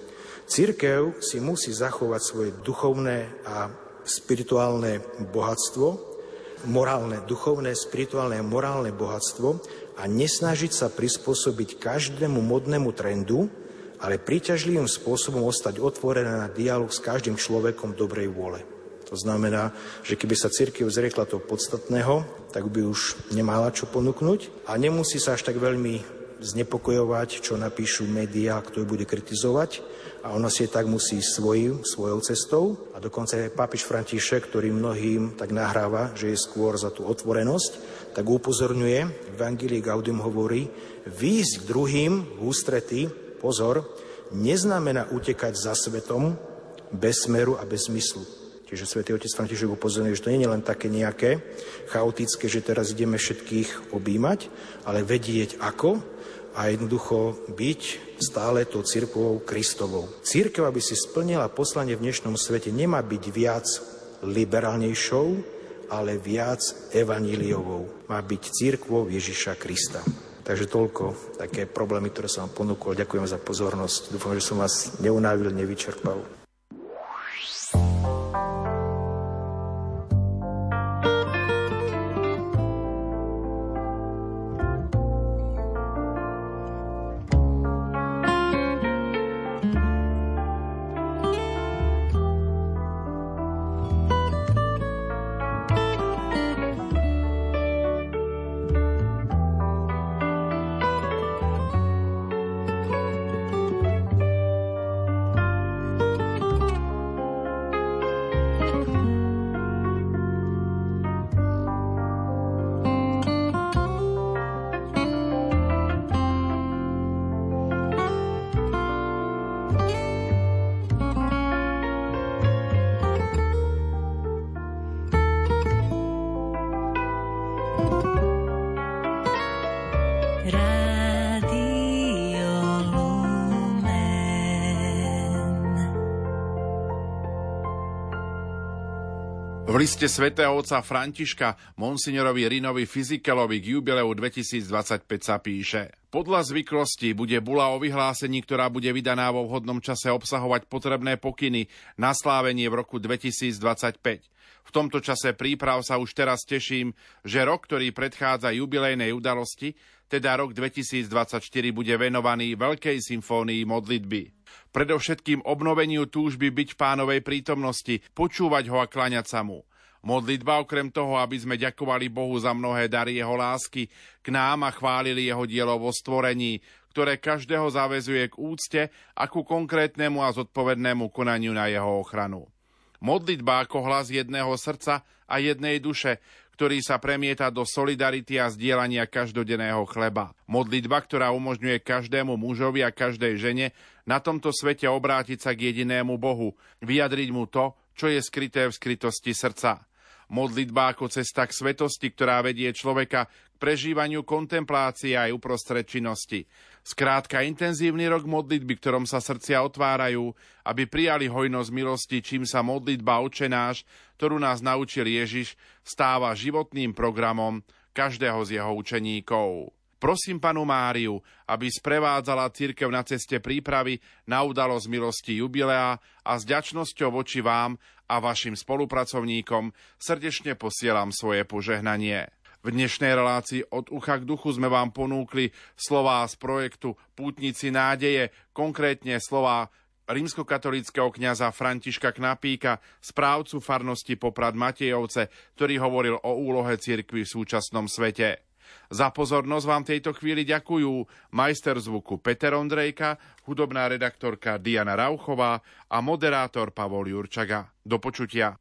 Církev si musí zachovať svoje duchovné a spirituálne bohatstvo, morálne, duchovné, spirituálne a morálne bohatstvo a nesnažiť sa prispôsobiť každému modnému trendu, ale príťažlivým spôsobom ostať otvorené na dialog s každým človekom dobrej vôle. To znamená, že keby sa církev zriekla toho podstatného, tak by už nemala čo ponúknuť a nemusí sa až tak veľmi znepokojovať, čo napíšu médiá, kto ju bude kritizovať, a ona si tak musí svoj, svojou cestou. A dokonca aj pápež František, ktorý mnohým tak nahráva, že je skôr za tú otvorenosť, tak upozorňuje, v Evangelii Gaudium hovorí, výjsť k druhým v ústretí, pozor, neznamená utekať za svetom bez smeru a bez zmyslu. Čiže svätý otec František upozorňuje, že to nie je len také nejaké chaotické, že teraz ideme všetkých objímať, ale vedieť ako a jednoducho byť stále tou církvou Kristovou. Církev, aby si splnila poslanie v dnešnom svete, nemá byť viac liberálnejšou, ale viac evaníliovou. Má byť církvou Ježiša Krista. Takže toľko také problémy, ktoré som vám ponúkol. Ďakujem za pozornosť. Dúfam, že som vás neunávil, nevyčerpal. V liste svätého otca Františka monsignorovi Rinovi Fizikelovi k jubileu 2025 sa píše Podľa zvyklosti bude bula o vyhlásení, ktorá bude vydaná vo vhodnom čase obsahovať potrebné pokyny na slávenie v roku 2025. V tomto čase príprav sa už teraz teším, že rok, ktorý predchádza jubilejnej udalosti, teda rok 2024 bude venovaný Veľkej symfónii modlitby. Predovšetkým obnoveniu túžby byť v pánovej prítomnosti, počúvať ho a kláňať sa mu. Modlitba okrem toho, aby sme ďakovali Bohu za mnohé dary jeho lásky k nám a chválili jeho dielo vo stvorení, ktoré každého zavezuje k úcte a ku konkrétnemu a zodpovednému konaniu na jeho ochranu. Modlitba ako hlas jedného srdca a jednej duše, ktorý sa premieta do solidarity a zdieľania každodenného chleba. Modlitba, ktorá umožňuje každému mužovi a každej žene na tomto svete obrátiť sa k jedinému Bohu, vyjadriť mu to, čo je skryté v skrytosti srdca. Modlitba ako cesta k svetosti, ktorá vedie človeka k prežívaniu kontemplácie aj uprostred činnosti. Skrátka intenzívny rok modlitby, ktorom sa srdcia otvárajú, aby prijali hojnosť milosti, čím sa modlitba očenáš, ktorú nás naučil Ježiš, stáva životným programom každého z jeho učeníkov. Prosím panu Máriu, aby sprevádzala církev na ceste prípravy na udalosť milosti jubilea a s ďačnosťou voči vám a vašim spolupracovníkom srdečne posielam svoje požehnanie. V dnešnej relácii od ucha k duchu sme vám ponúkli slová z projektu Pútnici nádeje, konkrétne slová rímskokatolického kňaza Františka Knapíka, správcu farnosti Poprad Matejovce, ktorý hovoril o úlohe cirkvy v súčasnom svete. Za pozornosť vám tejto chvíli ďakujú majster zvuku Peter Ondrejka, hudobná redaktorka Diana Rauchová a moderátor Pavol Jurčaga. Do počutia.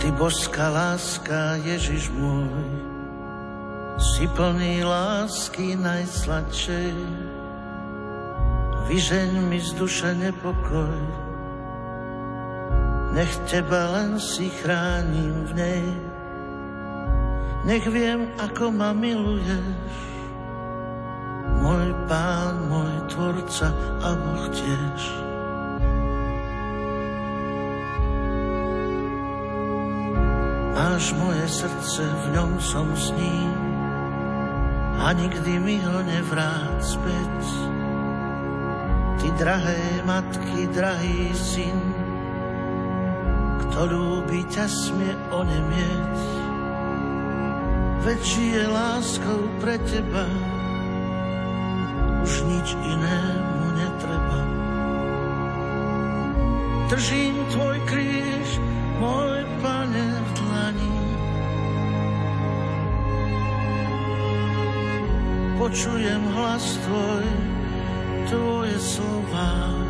Ty božská láska, Ježiš môj, si plný lásky najsladšej. Vyžeň mi z duše nepokoj, nech teba len si chránim v nej. Nech viem, ako ma miluješ, môj pán, môj tvorca a Boh tiež. Máš moje srdce, v ňom som s ním a nikdy mi ho nevrát späť. Ty drahé matky, drahý syn, kto ľúbi ťa smie onemieť. Veď je láskou pre teba, už nič inému netreba. Držím tvoj kríž, môj pane v dlani. Počujem hlas tvoj, tvoje slova.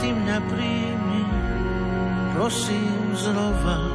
Aj ty mňa príjmi, prosím znova.